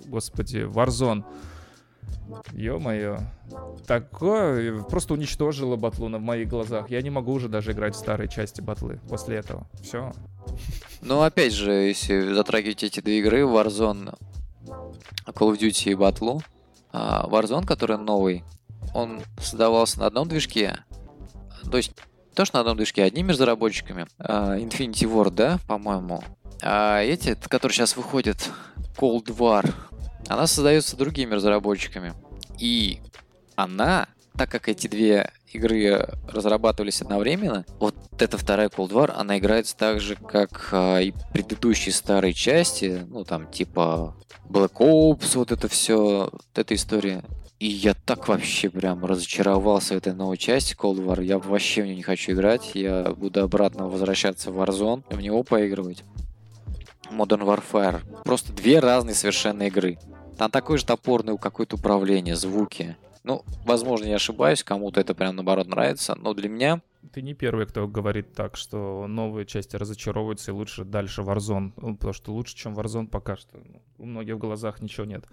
господи, Warzone. Ё-моё. Такое просто уничтожило батлу на в моих глазах. Я не могу уже даже играть в старые части батлы после этого. Все. Ну, опять же, если затрагивать эти две игры, Warzone, Call of Duty и Battle, а, Warzone, который новый, он создавался на одном движке, то есть то, что на одном движке одними разработчиками, а, Infinity Ward, да, по-моему, а эти, которые сейчас выходят, Cold War, она создается другими разработчиками. И она, так как эти две игры разрабатывались одновременно, вот эта вторая Cold War, она играется так же, как а, и предыдущие старые части, ну там типа Black Ops, вот это все, вот эта история. И я так вообще прям разочаровался в этой новой части Cold War. Я вообще в нее не хочу играть. Я буду обратно возвращаться в Warzone, в него поигрывать. Modern Warfare. Просто две разные совершенно игры. Там такое же топорное какое-то управление, звуки. Ну, возможно, я ошибаюсь, кому-то это прям наоборот нравится, но для меня Ты не первый, кто говорит так, что новые части разочаровываются и лучше дальше Warzone. Ну, потому что лучше, чем Warzone пока что. Ну, У многих в глазах ничего нет.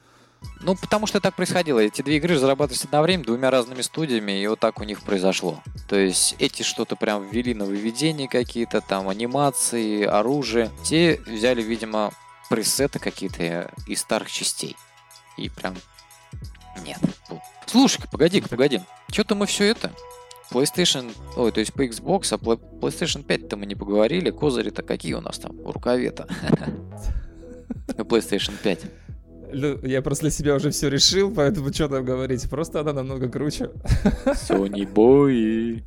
Ну, потому что так происходило. Эти две игры разрабатывались одновременно двумя разными студиями, и вот так у них произошло. То есть эти что-то прям ввели на выведения какие-то, там анимации, оружие. Те взяли, видимо, пресеты какие-то из старых частей. И прям... Нет. Фу. Слушай-ка, погоди-ка, погоди. Что-то мы все это... PlayStation, ой, то есть по Xbox, а Pla- PlayStation 5-то мы не поговорили. Козыри-то какие у нас там рукаве-то? *laughs* *laughs* У PlayStation 5. Ну, Я просто для себя уже все решил, поэтому что там говорить. Просто она намного круче. Sony Boy.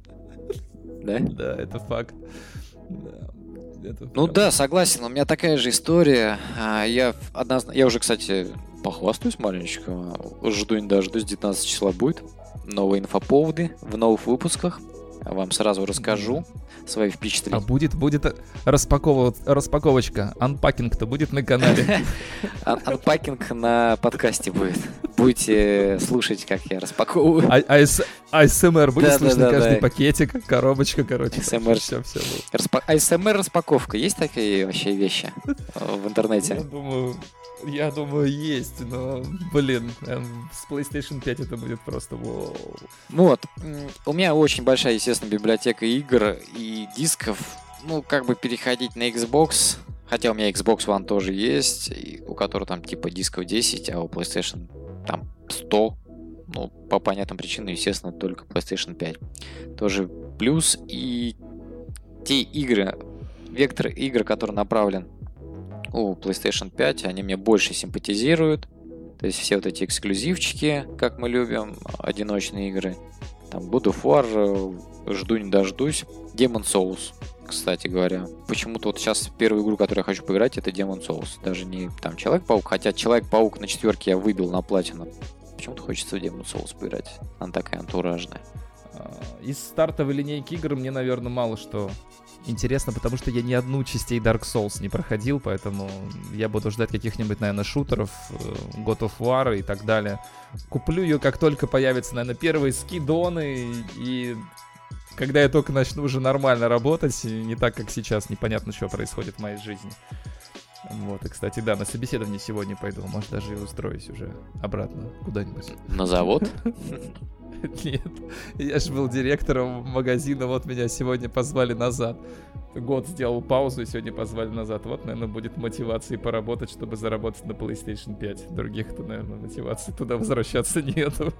Да? Да, это факт. Да. Это Ну прям- да, согласен, у меня такая же история. А, Я однозначно, я уже, кстати, похвастаюсь маленечко. Жду не дождусь, 19 числа будет. Новые инфоповоды в новых выпусках. Вам сразу расскажу свои А впечатления. будет, будет распаковывать, распаковочка, анпакинг-то будет на канале. Ан- Анпакинг на подкасте будет. Будете слушать, как я распаковываю. А- АС- АСМР будет слышно каждый пакетик, коробочка, короче. ASMR. Все, все. Распа- ASMR распаковка. Есть такие вообще вещи в Я интернете? думаю, я думаю, есть, но, блин, эм, с PlayStation 5 это будет просто вау. Вот. М, У меня очень большая, естественно, библиотека игр и дисков. ну, как бы переходить на Xbox, хотя у меня Xbox One тоже есть, у которого там типа дисков 10, а у PlayStation там 100, ну, по понятным причинам, естественно, только PlayStation 5. Тоже плюс. И те игры, вектор игр, который направлен у PlayStation 5, они мне больше симпатизируют. То есть все вот эти эксклюзивчики, как мы любим, одиночные игры. Там God of War, э, жду не дождусь. Demon Souls, кстати говоря. Почему-то вот сейчас первую игру, которую я хочу поиграть, это Demon Souls. Даже не там Человек-паук, хотя Человек-паук на четверке я выбил на платину. Почему-то хочется в Demon Souls поиграть. Она такая антуражная. А, из стартовой линейки игр мне, наверное, мало что интересно, потому что я ни одну частей Dark Souls не проходил, поэтому я буду ждать каких-нибудь, наверное, шутеров, э, God of War и так далее. Куплю ее, как только появятся, наверное, первые скидоны, и когда я только начну уже нормально работать, не так, как сейчас, непонятно, что происходит в моей жизни. Вот, и, кстати, да, на собеседование сегодня пойду. Может, даже и устроюсь уже обратно куда-нибудь. На завод? *laughs* Нет, я же был директором магазина, вот меня сегодня позвали назад. Год сделал паузу и сегодня позвали назад. Вот, наверное, будет мотивации поработать, чтобы заработать на PlayStation 5. Других-то, наверное, мотивации туда возвращаться *laughs* нету.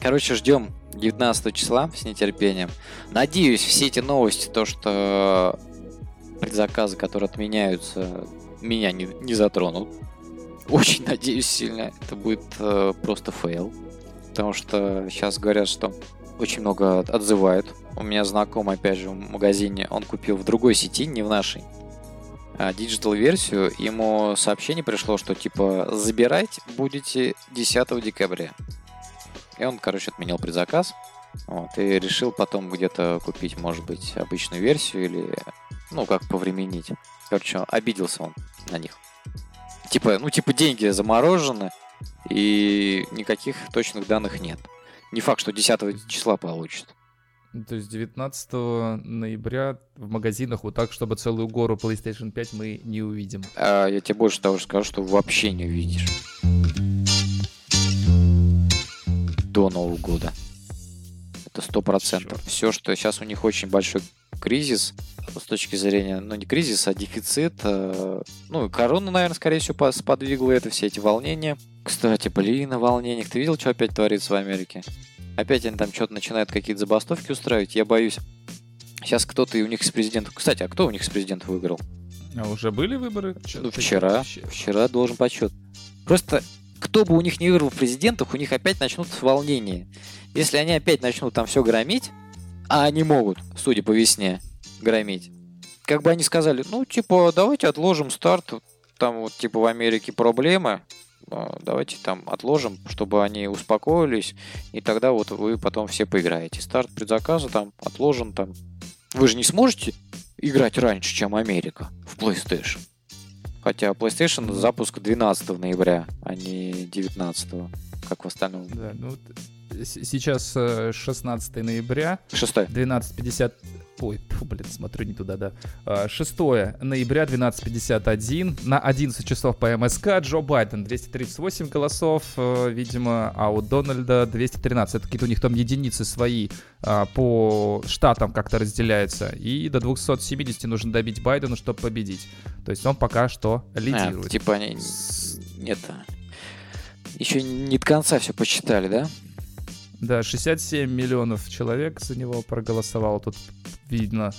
Короче, ждем 19 числа с нетерпением. Надеюсь, все эти новости, то, что предзаказы, которые отменяются, меня не, не затронут. Очень надеюсь сильно. Это будет э, просто fail потому что сейчас говорят, что очень много отзывают. У меня знакомый, опять же, в магазине, он купил в другой сети, не в нашей, а digital-версию. Ему сообщение пришло, что типа забирать будете 10 декабря. И он, короче, отменил предзаказ. Вот, и решил потом где-то купить, может быть, обычную версию или, ну, как повременить. Короче, обиделся он на них. Типа, ну, типа деньги заморожены, и никаких точных данных нет. Не факт, что 10 числа получит. То есть 19 ноября в магазинах вот так, чтобы целую гору PlayStation 5 мы не увидим. А я тебе больше того скажу, что вообще не увидишь. До Нового года. Это сто процентов. Все, что сейчас у них очень большой кризис с точки зрения, ну не кризис, а дефицит. Э, ну, корона, наверное, скорее всего, сподвигла это, все эти волнения. Кстати, блин, о волнениях. Ты видел, что опять творится в Америке? Опять они там что-то начинают какие-то забастовки устраивать. Я боюсь. Сейчас кто-то и у них с президентом... Кстати, а кто у них с президентом выиграл? А уже были выборы? Ну, вчера. Вчера должен почет. Просто кто бы у них не выиграл в президентах, у них опять начнутся волнения. Если они опять начнут там все громить, а они могут, судя по весне, громить. Как бы они сказали, ну, типа, давайте отложим старт, там вот, типа, в Америке проблемы, а, давайте там отложим, чтобы они успокоились, и тогда вот вы потом все поиграете. Старт предзаказа там отложен там. Вы же не сможете играть раньше, чем Америка в PlayStation. Хотя PlayStation запуск 12 ноября, а не 19, как в остальном. Да, ну сейчас 16 э, ноября. 6. 12.50. Ой, фу, блин, смотрю не туда, да. 6 а, ноября, 12.51. На 11 часов по МСК Джо Байден 238 голосов, э, видимо, а у Дональда 213. Это какие-то у них там единицы свои а, по штатам как-то разделяются. И до 270 нужно добить Байдену, чтобы победить. То есть он пока что лидирует. А, типа они... Нет, еще не до конца все посчитали, да? Да, 67 миллионов человек за него проголосовало, тут видно.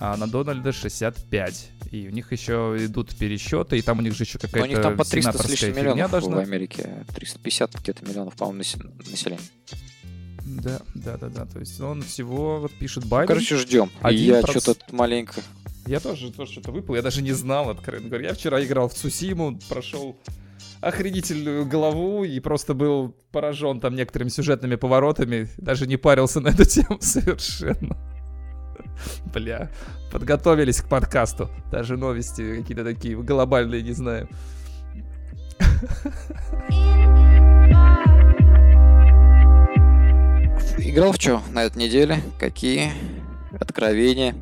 А на Дональда 65. И у них еще идут пересчеты, и там у них же еще какая-то У них там по 300 с лишним миллионов должна... в Америке. 350 где-то миллионов, по-моему, населения. Да, да, да, да. То есть он всего вот пишет Байден. Короче, ждем. И я проц... что-то маленько. Я тоже, тоже что-то выпал. Я даже не знал, откровенно говоря. Я вчера играл в Цусиму, прошел охренительную голову и просто был поражен там некоторыми сюжетными поворотами. Даже не парился на эту тему *laughs* совершенно. Бля, подготовились к подкасту. Даже новости какие-то такие глобальные, не знаю. Играл в что на этой неделе? Какие откровения?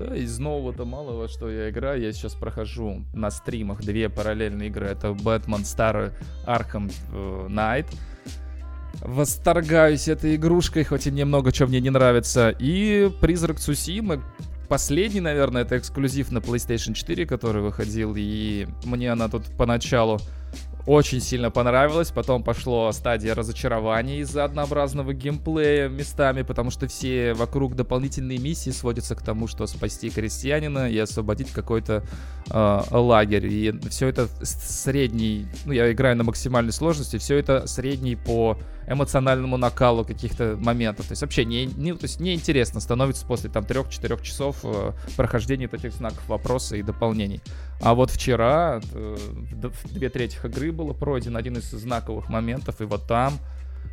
Да, из нового-то малого, что я играю, я сейчас прохожу на стримах две параллельные игры. Это Batman Star Arkham Knight восторгаюсь этой игрушкой, хоть и мне много чего мне не нравится. И Призрак Цусимы, последний, наверное, это эксклюзив на PlayStation 4, который выходил, и мне она тут поначалу очень сильно понравилось. Потом пошло стадия разочарования из-за однообразного геймплея местами, потому что все вокруг дополнительные миссии сводятся к тому, что спасти крестьянина и освободить какой-то э, лагерь. И все это средний, ну я играю на максимальной сложности, все это средний по эмоциональному накалу каких-то моментов. То есть вообще не, не, то есть неинтересно становится после там 3-4 часов э, прохождения этих знаков вопроса и дополнений. А вот вчера э, две трети игры было пройден один из знаковых моментов, и вот там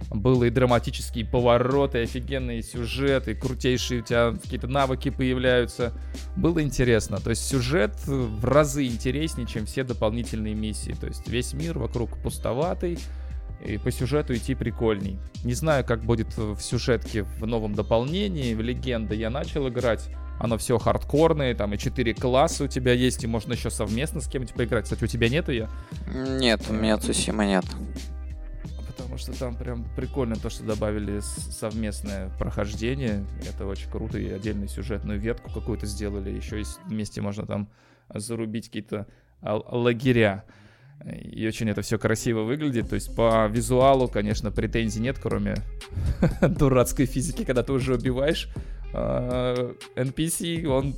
было и драматические повороты, и офигенные сюжеты, крутейшие у тебя какие-то навыки появляются. Было интересно. То есть сюжет в разы интереснее, чем все дополнительные миссии. То есть весь мир вокруг пустоватый, и по сюжету идти прикольней. Не знаю, как будет в сюжетке в новом дополнении, в Легенда я начал играть. Оно все хардкорное, там и 4 класса у тебя есть, и можно еще совместно с кем-нибудь поиграть. Кстати, у тебя нету ее? Нет, у меня Цусима нет. Потому что там прям прикольно то, что добавили совместное прохождение. Это очень круто. И отдельную сюжетную ветку какую-то сделали. Еще вместе можно там зарубить какие-то лагеря. И очень это все красиво выглядит. То есть по визуалу, конечно, претензий нет, кроме *laughs* дурацкой физики, когда ты уже убиваешь NPC, а, он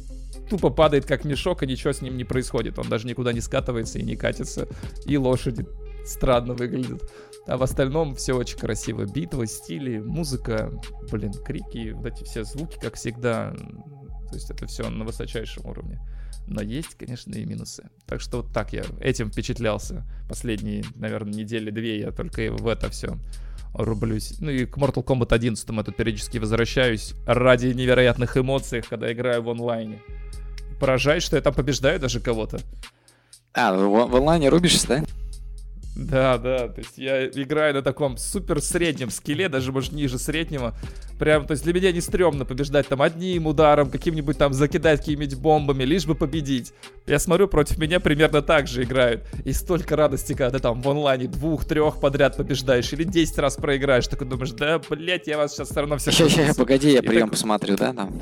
тупо падает как мешок, и ничего с ним не происходит. Он даже никуда не скатывается и не катится. И лошади странно выглядят. А в остальном все очень красиво. Битвы, стили, музыка, блин, крики, вот эти все звуки, как всегда. То есть это все на высочайшем уровне. Но есть, конечно, и минусы. Так что вот так я этим впечатлялся. Последние, наверное, недели-две я только в это все рублюсь. Ну и к Mortal Kombat 11 я тут периодически возвращаюсь ради невероятных эмоций, когда играю в онлайне. Поражает, что я там побеждаю даже кого-то. А, в, в онлайне рубишься, да? Да, да, то есть я играю на таком супер среднем скилле, даже, может, ниже среднего. Прям, то есть для меня не стрёмно побеждать там одним ударом, каким-нибудь там закидать какими-нибудь бомбами, лишь бы победить. Я смотрю, против меня примерно так же играют. И столько радости, когда ты там в онлайне двух-трех подряд побеждаешь, или 10 раз проиграешь, такой думаешь, да, блять, я вас сейчас все равно все... Сейчас, сейчас, погоди, я прием посмотрю, да, там?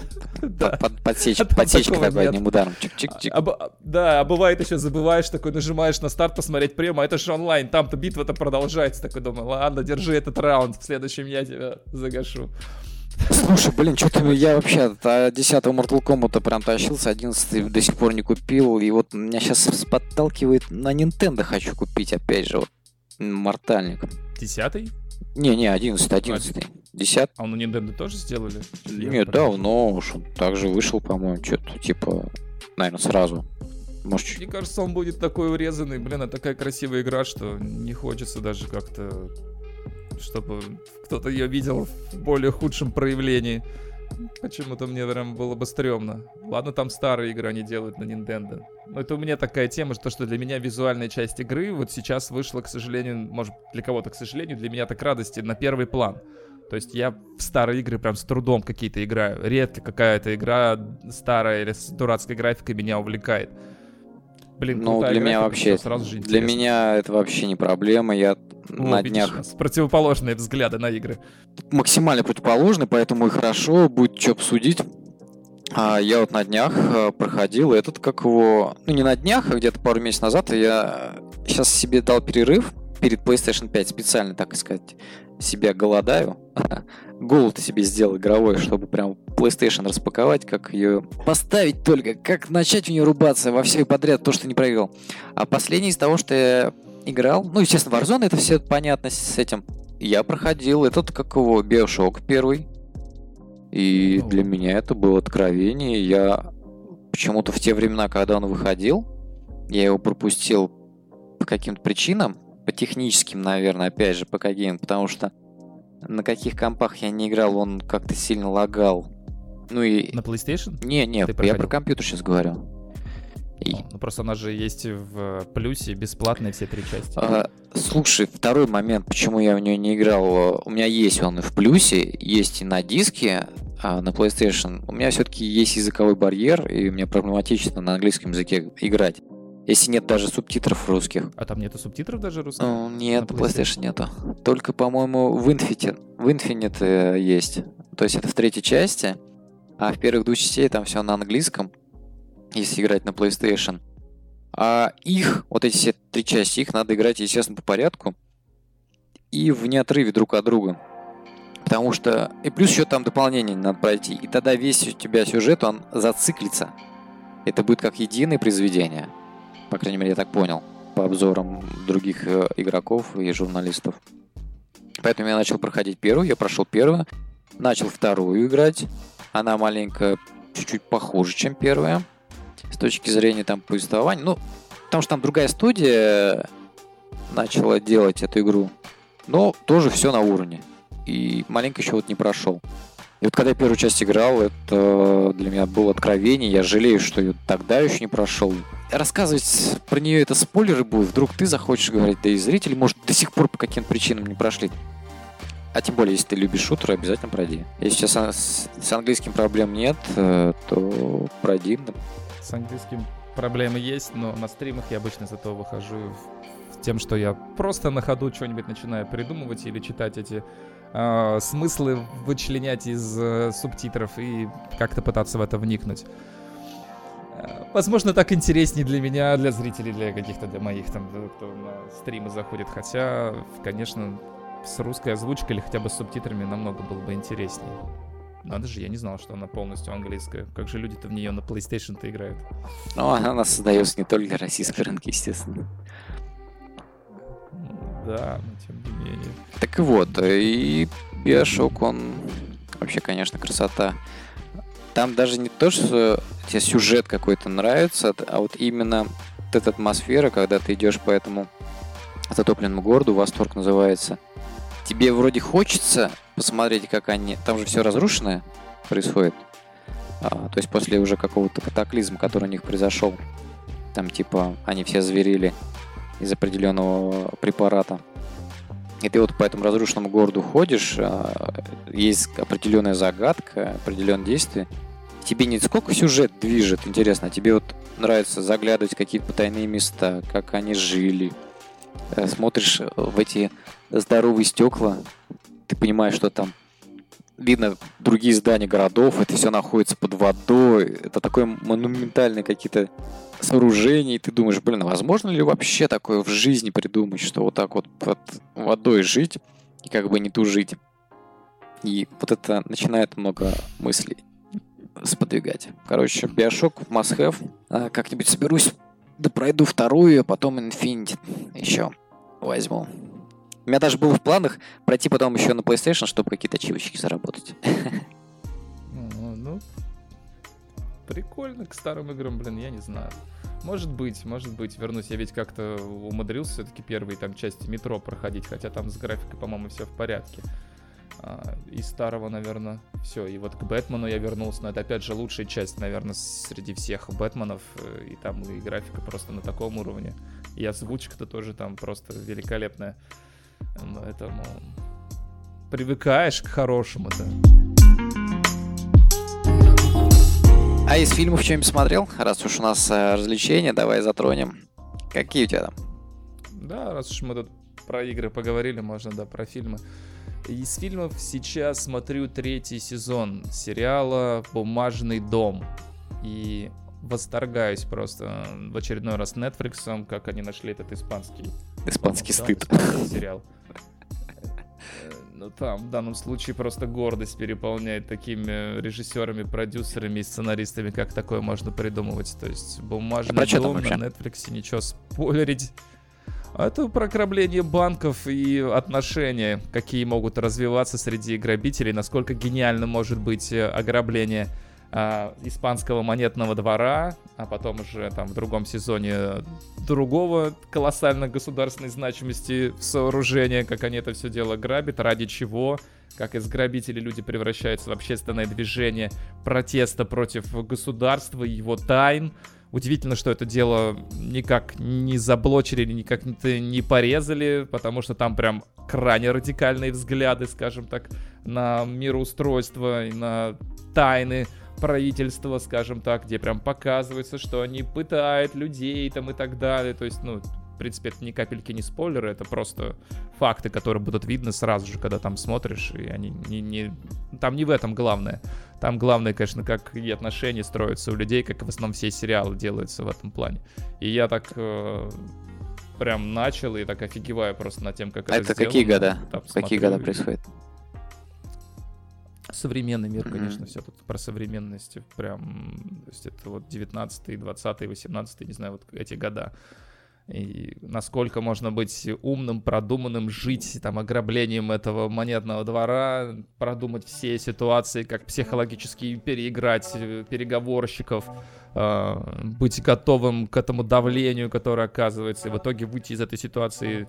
*laughs* Подсечь, *laughs* подсечка такой одним ударом, чик-чик-чик. Да, а бывает еще забываешь, такой нажимаешь на старт посмотреть прием, а это же онлайн, там-то битва-то продолжается. Такой думаю, ладно, держи этот раунд, в следующем я тебя загашу. Слушай, блин, что-то я вообще от 10 Mortal Kombat прям тащился, 11 до сих пор не купил, и вот меня сейчас подталкивает на Nintendo хочу купить, опять же, вот, Мортальник. Десятый? Не-не, 11 11 10 А он на Nintendo тоже сделали? Нет, давно уж, он также вышел, по-моему, что-то типа, наверное, сразу. Может, Мне кажется, он будет такой урезанный. Блин, это такая красивая игра, что не хочется даже как-то чтобы кто-то ее видел в более худшем проявлении. Почему-то мне прям было бы стрёмно. Ладно, там старые игры они делают на Nintendo. Но это у меня такая тема, что, что для меня визуальная часть игры вот сейчас вышла, к сожалению, может, для кого-то, к сожалению, для меня так радости, на первый план. То есть я в старые игры прям с трудом какие-то играю. Редко какая-то игра старая или с дурацкой графикой меня увлекает. Блин, ну, для меня вообще, сразу же для меня это вообще не проблема. Я О, на видишь, днях... С противоположные взгляды на игры. Максимально противоположные, поэтому и хорошо, будет что обсудить. А я вот на днях э, проходил этот, как его... Ну, не на днях, а где-то пару месяцев назад я сейчас себе дал перерыв перед PlayStation 5 специально, так сказать, себя голодаю. *laughs* Голод себе сделал игровой, чтобы прям PlayStation распаковать, как ее поставить только, как начать в нее рубаться во все подряд, то, что не проиграл. А последний из того, что я играл, ну, естественно, Warzone, это все понятно с этим. Я проходил этот, как его, Bioshock первый. И для меня это было откровение. Я почему-то в те времена, когда он выходил, я его пропустил по каким-то причинам, по техническим, наверное, опять же, по каким, потому что на каких компах я не играл, он как-то сильно лагал. Ну и... На PlayStation? Не, не, Ты я про компьютер сейчас говорю. И... Ну, просто она же есть в плюсе, бесплатные все три части. А, слушай, второй момент, почему я в нее не играл. У меня есть он и в плюсе, есть и на диске, а на PlayStation. У меня все-таки есть языковой барьер, и мне проблематично на английском языке играть. Если нет даже субтитров русских. А там нету субтитров даже русских? Ну, нет, на PlayStation нету. Только, по-моему, в Infinite, в Infinite э, есть. То есть это в третьей части, а в первых двух частей там все на английском, если играть на PlayStation. А их, вот эти все три части, их надо играть, естественно, по порядку и в неотрыве друг от друга. Потому что... И плюс еще там дополнение надо пройти. И тогда весь у тебя сюжет, он зациклится. Это будет как единое произведение. По крайней мере, я так понял. По обзорам других э, игроков и журналистов. Поэтому я начал проходить первую. Я прошел первую. Начал вторую играть. Она маленько чуть-чуть похуже, чем первая. С точки зрения там повествования. Ну, потому что там другая студия начала делать эту игру. Но тоже все на уровне и маленько еще вот не прошел. И вот когда я первую часть играл, это для меня было откровение. Я жалею, что ее тогда еще не прошел. Рассказывать про нее это спойлеры будут. Вдруг ты захочешь говорить, да и зрители, может, до сих пор по каким-то причинам не прошли. А тем более, если ты любишь шутеры, обязательно пройди. Если сейчас с, с английским проблем нет, э, то пройди. С английским проблемы есть, но на стримах я обычно зато выхожу тем, что я просто на ходу что-нибудь начинаю придумывать или читать эти э, смыслы вычленять из э, субтитров и как-то пытаться в это вникнуть. Э, возможно, так интереснее для меня, для зрителей, для каких-то, для моих там, кто на стримы заходит. Хотя, конечно, с русской озвучкой или хотя бы с субтитрами намного было бы интереснее. Надо же, я не знал, что она полностью английская. Как же люди-то в нее на PlayStation-то играют? Ну, она создается не только для российской рынка, естественно. Да, но тем не менее. Так и вот, и Биошок, он вообще, конечно, красота. Там даже не то, что тебе сюжет какой-то нравится, а вот именно вот эта атмосфера, когда ты идешь по этому затопленному городу, Восторг называется. Тебе вроде хочется посмотреть, как они... Там же все разрушенное происходит. А, то есть после уже какого-то катаклизма, который у них произошел. Там типа они все зверили из определенного препарата. И ты вот по этому разрушенному городу ходишь, а, есть определенная загадка, определенные действия. Тебе не сколько сюжет движет, интересно, а тебе вот нравится заглядывать какие-то потайные места, как они жили. Э, смотришь в эти здоровые стекла, ты понимаешь, что там видно другие здания городов, это все находится под водой, это такое монументальные какие-то сооружения, и ты думаешь, блин, а возможно ли вообще такое в жизни придумать, что вот так вот под водой жить и как бы не тужить? И вот это начинает много мыслей сподвигать. Короче, Биошок must have. А, как-нибудь соберусь, да пройду вторую, а потом Infinity еще возьму. У меня даже было в планах пройти потом еще на PlayStation, чтобы какие-то ачивочки заработать. Ну, ну, прикольно к старым играм, блин, я не знаю. Может быть, может быть, вернусь. Я ведь как-то умудрился все-таки первые там части метро проходить, хотя там с графикой, по-моему, все в порядке. А, из старого, наверное, все. И вот к Бэтмену я вернулся, но это опять же лучшая часть, наверное, среди всех Бэтменов. Э, и там и графика просто на таком уровне. И озвучка-то тоже там просто великолепная. Поэтому привыкаешь к хорошему-то. А из фильмов что-нибудь смотрел? Раз уж у нас э, развлечения, давай затронем. Какие у тебя там? Да, раз уж мы тут про игры поговорили, можно, да, про фильмы. Из фильмов сейчас смотрю третий сезон сериала «Бумажный дом». И восторгаюсь просто в очередной раз Netflix, как они нашли этот испанский... Испанский стыд. сериал. Ну, там в данном случае просто гордость переполняет такими режиссерами, продюсерами и сценаристами, как такое можно придумывать. То есть бумажный а дом на Netflix, ничего спойлерить. А это про ограбление банков и отношения, какие могут развиваться среди грабителей, насколько гениально может быть э, ограбление а, испанского монетного двора, а потом уже там в другом сезоне другого колоссальной государственной значимости сооружения, как они это все дело грабят, ради чего, как из грабителей люди превращаются в общественное движение протеста против государства и его тайн. Удивительно, что это дело никак не заблочили, никак не порезали, потому что там прям крайне радикальные взгляды, скажем так, на мироустройство и на тайны правительства, скажем так, где прям показывается, что они пытают людей там и так далее. То есть, ну, в принципе, это ни капельки не спойлеры, это просто факты, которые будут видны сразу же, когда там смотришь, и они не, не... Там не в этом главное. Там главное, конечно, как и отношения строятся у людей, как в основном все сериалы делаются в этом плане. И я так э, прям начал и так офигеваю просто над тем, как а это, это какие года? Там, какие года происходит? Современный мир, конечно, mm-hmm. все тут про современность. Прям, то есть это вот 19 20 18 не знаю, вот эти года и насколько можно быть умным, продуманным, жить там ограблением этого монетного двора, продумать все ситуации, как психологически переиграть э, переговорщиков, э, быть готовым к этому давлению, которое оказывается, и в итоге выйти из этой ситуации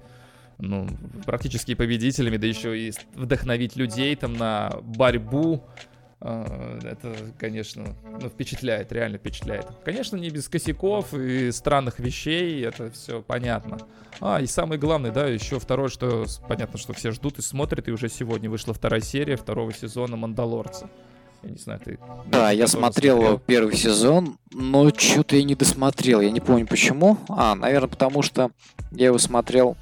ну, практически победителями, да еще и вдохновить людей там на борьбу, а, это, конечно, ну, впечатляет, реально впечатляет. Конечно, не без косяков и странных вещей, это все понятно. А, и самое главное, да, еще второе, что понятно, что все ждут и смотрят, и уже сегодня вышла вторая серия второго сезона «Мандалорца». Я не знаю, ты... Да, я смотрел, смотрел первый сезон, но что-то я не досмотрел. Я не помню почему. А, наверное, потому что я его смотрел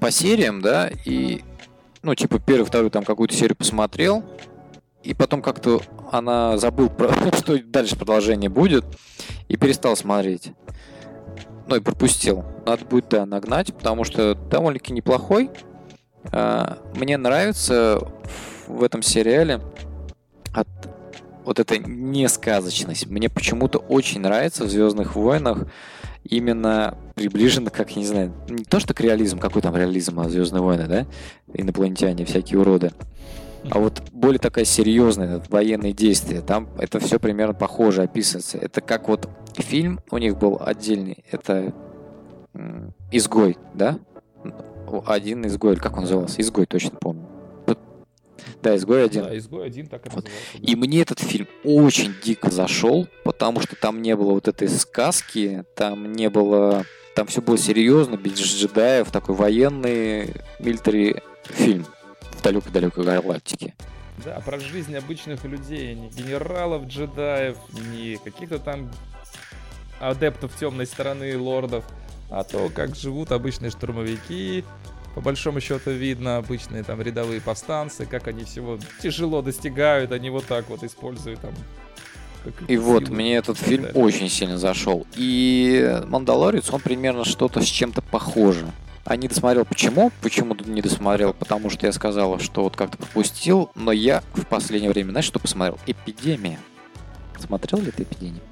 по сериям, да, и, ну, типа, первую, вторую там какую-то серию посмотрел, и потом как-то она забыл, про, *laughs* что дальше продолжение будет, и перестал смотреть. Ну и пропустил. Надо будет, да, нагнать, потому что довольно-таки неплохой. А, мне нравится в этом сериале от вот эта несказочность. Мне почему-то очень нравится в Звездных войнах именно приближенно, как, я не знаю, не то что к реализму, какой там реализм, а Звездные войны, да? Инопланетяне, всякие уроды. А вот более такая серьезная, военные действия, там это все примерно похоже описывается. Это как вот фильм у них был отдельный, это «Изгой», да? Один «Изгой», как он назывался? «Изгой», точно помню. Да, «Изгой один». Да, «Изгой один» так и вот. Да. И мне этот фильм очень дико зашел, потому что там не было вот этой сказки, там не было... Там все было серьезно, без джедаев, такой военный милитари фильм далекой-далекой галактике. Да, про жизнь обычных людей, не генералов, джедаев, не каких-то там адептов темной стороны лордов, а то, как живут обычные штурмовики, по большому счету видно обычные там рядовые повстанцы, как они всего тяжело достигают, они вот так вот используют там и вот, мне этот фильм очень сильно зашел. И Мандалорец, он примерно что-то с чем-то похоже. А не досмотрел почему? Почему не досмотрел? Потому что я сказал, что вот как-то пропустил, но я в последнее время, знаешь, что посмотрел? Эпидемия. Смотрел ли ты эпидемию?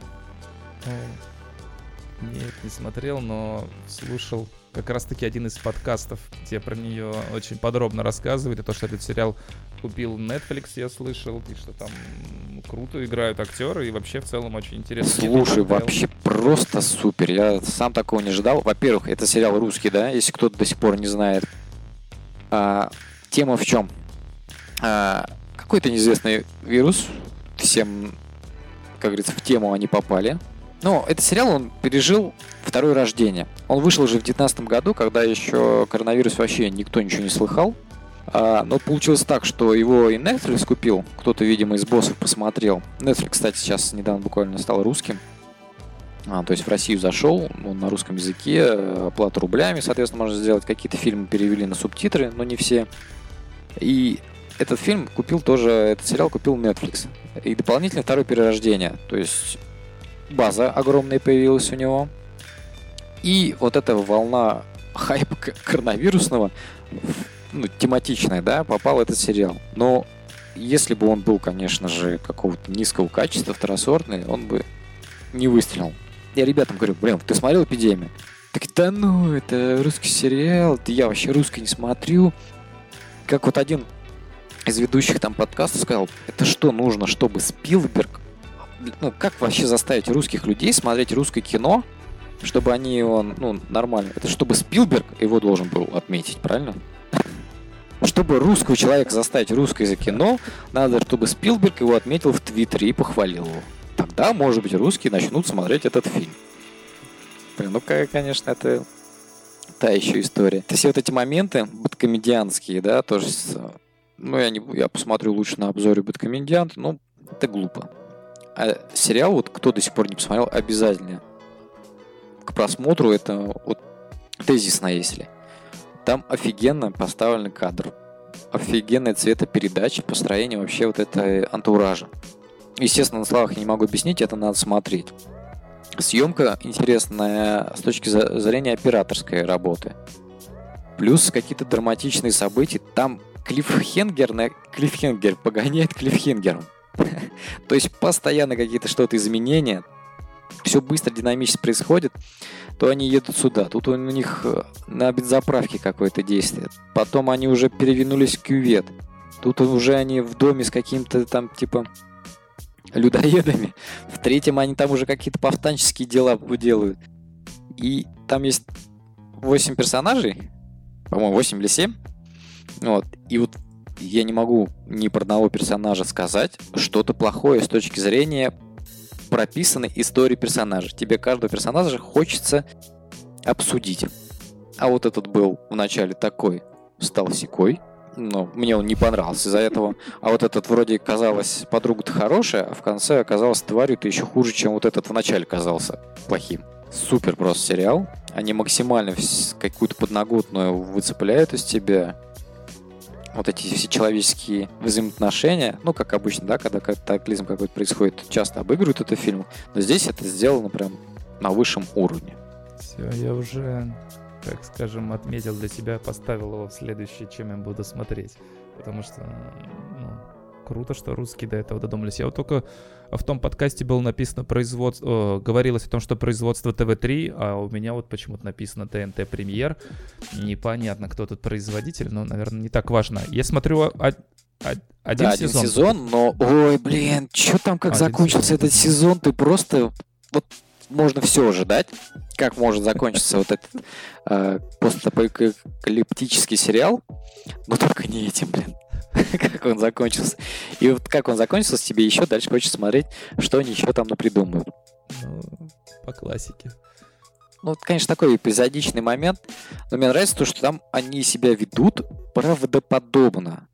Нет, не смотрел, но слушал как раз-таки один из подкастов, где про нее очень подробно рассказывают, и то, что этот сериал купил Netflix, я слышал, и что там круто играют актеры, и вообще в целом очень интересно. Слушай, вообще просто супер, я сам такого не ожидал. Во-первых, это сериал русский, да, если кто-то до сих пор не знает. А, тема в чем? А, какой-то неизвестный вирус, всем, как говорится, в тему они попали, ну, этот сериал, он пережил второе рождение. Он вышел уже в 2019 году, когда еще коронавирус вообще никто ничего не слыхал. А, но получилось так, что его и Netflix купил. Кто-то, видимо, из боссов посмотрел. Netflix, кстати, сейчас недавно буквально стал русским. А, то есть в Россию зашел, ну, на русском языке, оплата рублями, соответственно, можно сделать. Какие-то фильмы перевели на субтитры, но не все. И этот фильм купил тоже, этот сериал купил Netflix. И дополнительно второе перерождение. То есть база огромная появилась у него. И вот эта волна хайпа коронавирусного, ну, тематичная, да, попал в этот сериал. Но если бы он был, конечно же, какого-то низкого качества, второсортный, он бы не выстрелил. Я ребятам говорю, блин, ты смотрел «Эпидемию»? Так, да ну, это русский сериал, да я вообще русский не смотрю. Как вот один из ведущих там подкаста сказал, это что нужно, чтобы Спилберг ну, как вообще заставить русских людей смотреть русское кино, чтобы они его, ну, нормально. Это чтобы Спилберг его должен был отметить, правильно? Чтобы русского человека заставить русское за кино, надо, чтобы Спилберг его отметил в Твиттере и похвалил его. Тогда, может быть, русские начнут смотреть этот фильм. Блин, ну, конечно, это та еще история. То есть вот эти моменты бэткомедианские, да, тоже... Ну, я, не, я посмотрю лучше на обзоре бэткомедианта, ну, это глупо. А сериал, вот кто до сих пор не посмотрел, обязательно к просмотру это вот тезисно, если. Там офигенно поставленный кадр. Офигенная цветопередача, построение вообще вот этой антуража. Естественно, на словах я не могу объяснить, это надо смотреть. Съемка интересная с точки зрения операторской работы. Плюс какие-то драматичные события. Там клиффхенгер на клиффхенгер погоняет клиффхенгером. *laughs* То есть постоянно какие-то что-то изменения. Все быстро, динамически происходит. То они едут сюда. Тут у них э, на бензоправке какое-то действие. Потом они уже перевинулись в кювет. Тут уже они в доме с каким-то там типа людоедами. В третьем они там уже какие-то повстанческие дела делают. И там есть 8 персонажей, по-моему, 8 или 7. Вот. И вот я не могу ни про одного персонажа сказать что-то плохое с точки зрения прописанной истории персонажа. Тебе каждого персонажа хочется обсудить. А вот этот был вначале такой, стал секой, но мне он не понравился из-за этого. А вот этот вроде казалось подруга-то хорошая, а в конце оказалась тварью-то еще хуже, чем вот этот вначале казался плохим. Супер просто сериал. Они максимально какую-то подноготную выцепляют из тебя. Вот эти все человеческие взаимоотношения, ну, как обычно, да, когда катаклизм какой-то происходит, часто обыгрывают это фильм, но здесь это сделано прям на высшем уровне. Все, я уже так скажем, отметил для себя, поставил его в следующее, чем я буду смотреть. Потому что, ну, круто, что русские до этого додумались. Я вот только в том подкасте было написано производство, о, говорилось о том, что производство ТВ-3, а у меня вот почему-то написано ТНТ Премьер. Непонятно, кто тут производитель, но, наверное, не так важно. Я смотрю а, а, один да, сезон. один сезон, но, ой, блин, что там как один закончился сезон. этот сезон, ты просто вот можно все ожидать, как может закончиться вот этот э, постапокалиптический сериал, но только не этим, блин. *laughs* как он закончился. И вот как он закончился, тебе еще дальше хочется смотреть, что они еще там напридумывают. Ну, по классике. Ну, это, конечно, такой эпизодичный момент, но мне нравится то, что там они себя ведут правдоподобно.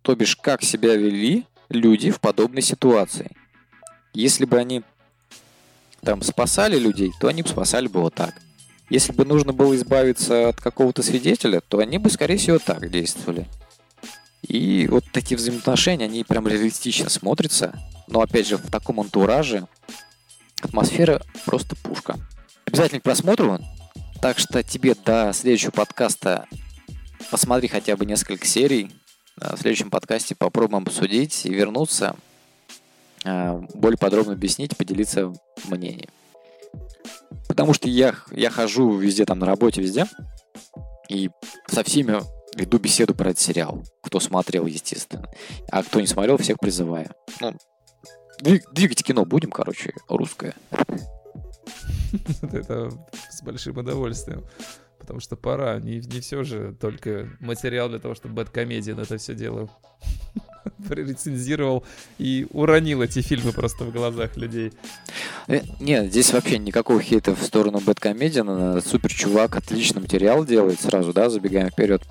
То бишь, как себя вели люди в подобной ситуации. Если бы они там спасали людей, то они бы спасали бы вот так. Если бы нужно было избавиться от какого-то свидетеля, то они бы, скорее всего, так действовали. И вот такие взаимоотношения, они прям реалистично смотрятся. Но, опять же, в таком антураже атмосфера просто пушка. Обязательно к просмотру. Так что тебе до следующего подкаста посмотри хотя бы несколько серий. В следующем подкасте попробуем обсудить и вернуться Э, более подробно объяснить, поделиться мнением. Потому что я, я хожу везде, там на работе, везде, и со всеми веду беседу про этот сериал. Кто смотрел, естественно. А кто не смотрел, всех призываю. Ну, двигать кино будем, короче, русское. Это с большим удовольствием. Потому что пора. Не, не все же только материал для того, чтобы Бэткомедиан это все делал. *laughs* прорецензировал и уронил эти фильмы просто в глазах людей. Э, нет, здесь вообще никакого хейта в сторону Бэткомедиана. Супер чувак, отличный материал делает сразу, да, забегаем вперед.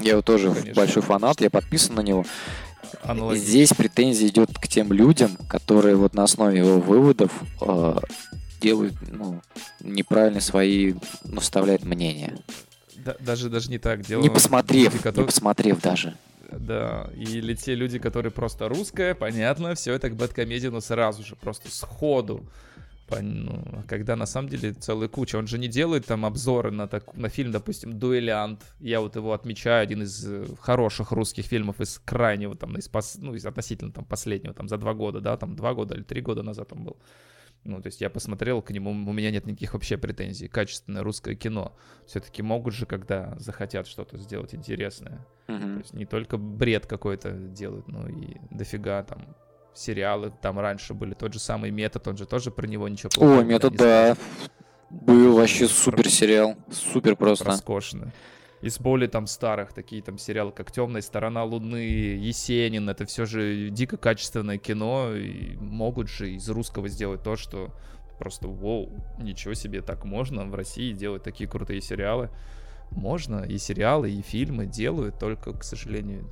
Я его тоже Конечно. большой фанат, я подписан на него. Здесь претензия идет к тем людям, которые вот на основе его выводов э, делают ну, неправильно свои, ну, вставляют мнения. Да, даже, даже не так делают. Не посмотрев, люди, которые... не посмотрев даже. Да, или те люди, которые просто русская, понятно, все это к бэткомедину сразу же, просто сходу. Ну, когда на самом деле целая куча. Он же не делает там обзоры на, так, на фильм, допустим, «Дуэлянт». Я вот его отмечаю, один из э, хороших русских фильмов из крайнего, там, из, ну, из относительно там последнего, там, за два года, да, там, два года или три года назад он был. Ну, то есть я посмотрел к нему, у меня нет никаких вообще претензий. Качественное русское кино. Все-таки могут же, когда захотят что-то сделать интересное. Mm-hmm. То есть не только бред какой-то делают, но и дофига там сериалы там раньше были. Тот же самый метод, он же тоже про него ничего плохого О, метод, да. Был вообще супер сериал. Супер просто. Роскошно из более там старых, такие там сериалы, как «Темная сторона Луны», «Есенин», это все же дико качественное кино, и могут же из русского сделать то, что просто вау, ничего себе, так можно в России делать такие крутые сериалы. Можно, и сериалы, и фильмы делают, только, к сожалению,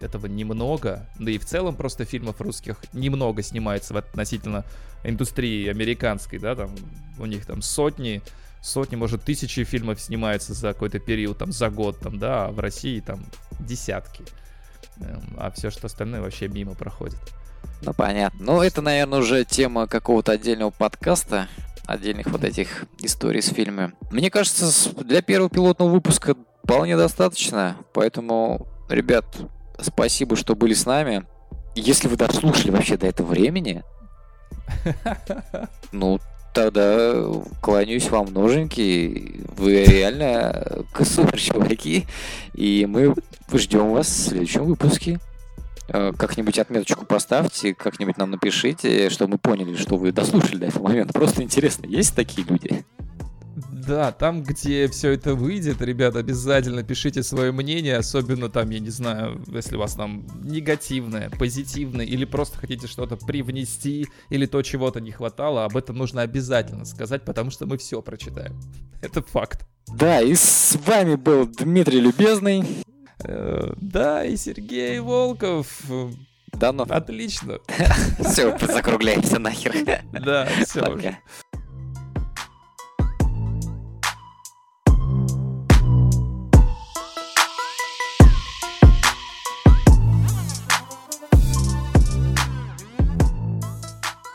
этого немного, да и в целом просто фильмов русских немного снимается в относительно индустрии американской, да, там у них там сотни, сотни, может, тысячи фильмов снимаются за какой-то период, там, за год, там, да, а в России там десятки. Эм, а все, что остальное вообще мимо проходит. Ну, понятно. Ну, это, наверное, уже тема какого-то отдельного подкаста, отдельных вот этих историй с фильмами. Мне кажется, для первого пилотного выпуска вполне достаточно, поэтому, ребят, спасибо, что были с нами. Если вы дослушали вообще до этого времени, *laughs* ну, тогда кланяюсь вам ноженьки. Вы реально супер *laughs* чуваки. И мы ждем вас в следующем выпуске. Э, как-нибудь отметочку поставьте, как-нибудь нам напишите, чтобы мы поняли, что вы дослушали до этого момента. Просто интересно, есть такие люди? Да, там, где все это выйдет, ребят, обязательно пишите свое мнение, особенно там, я не знаю, если у вас там негативное, позитивное, или просто хотите что-то привнести, или то чего-то не хватало, об этом нужно обязательно сказать, потому что мы все прочитаем. *laughs* Это факт. Да, и с вами был Дмитрий Любезный. Э, да, и Сергей Волков. Да, ну. Отлично. *laughs* Все, закругляемся нахер. Да, все.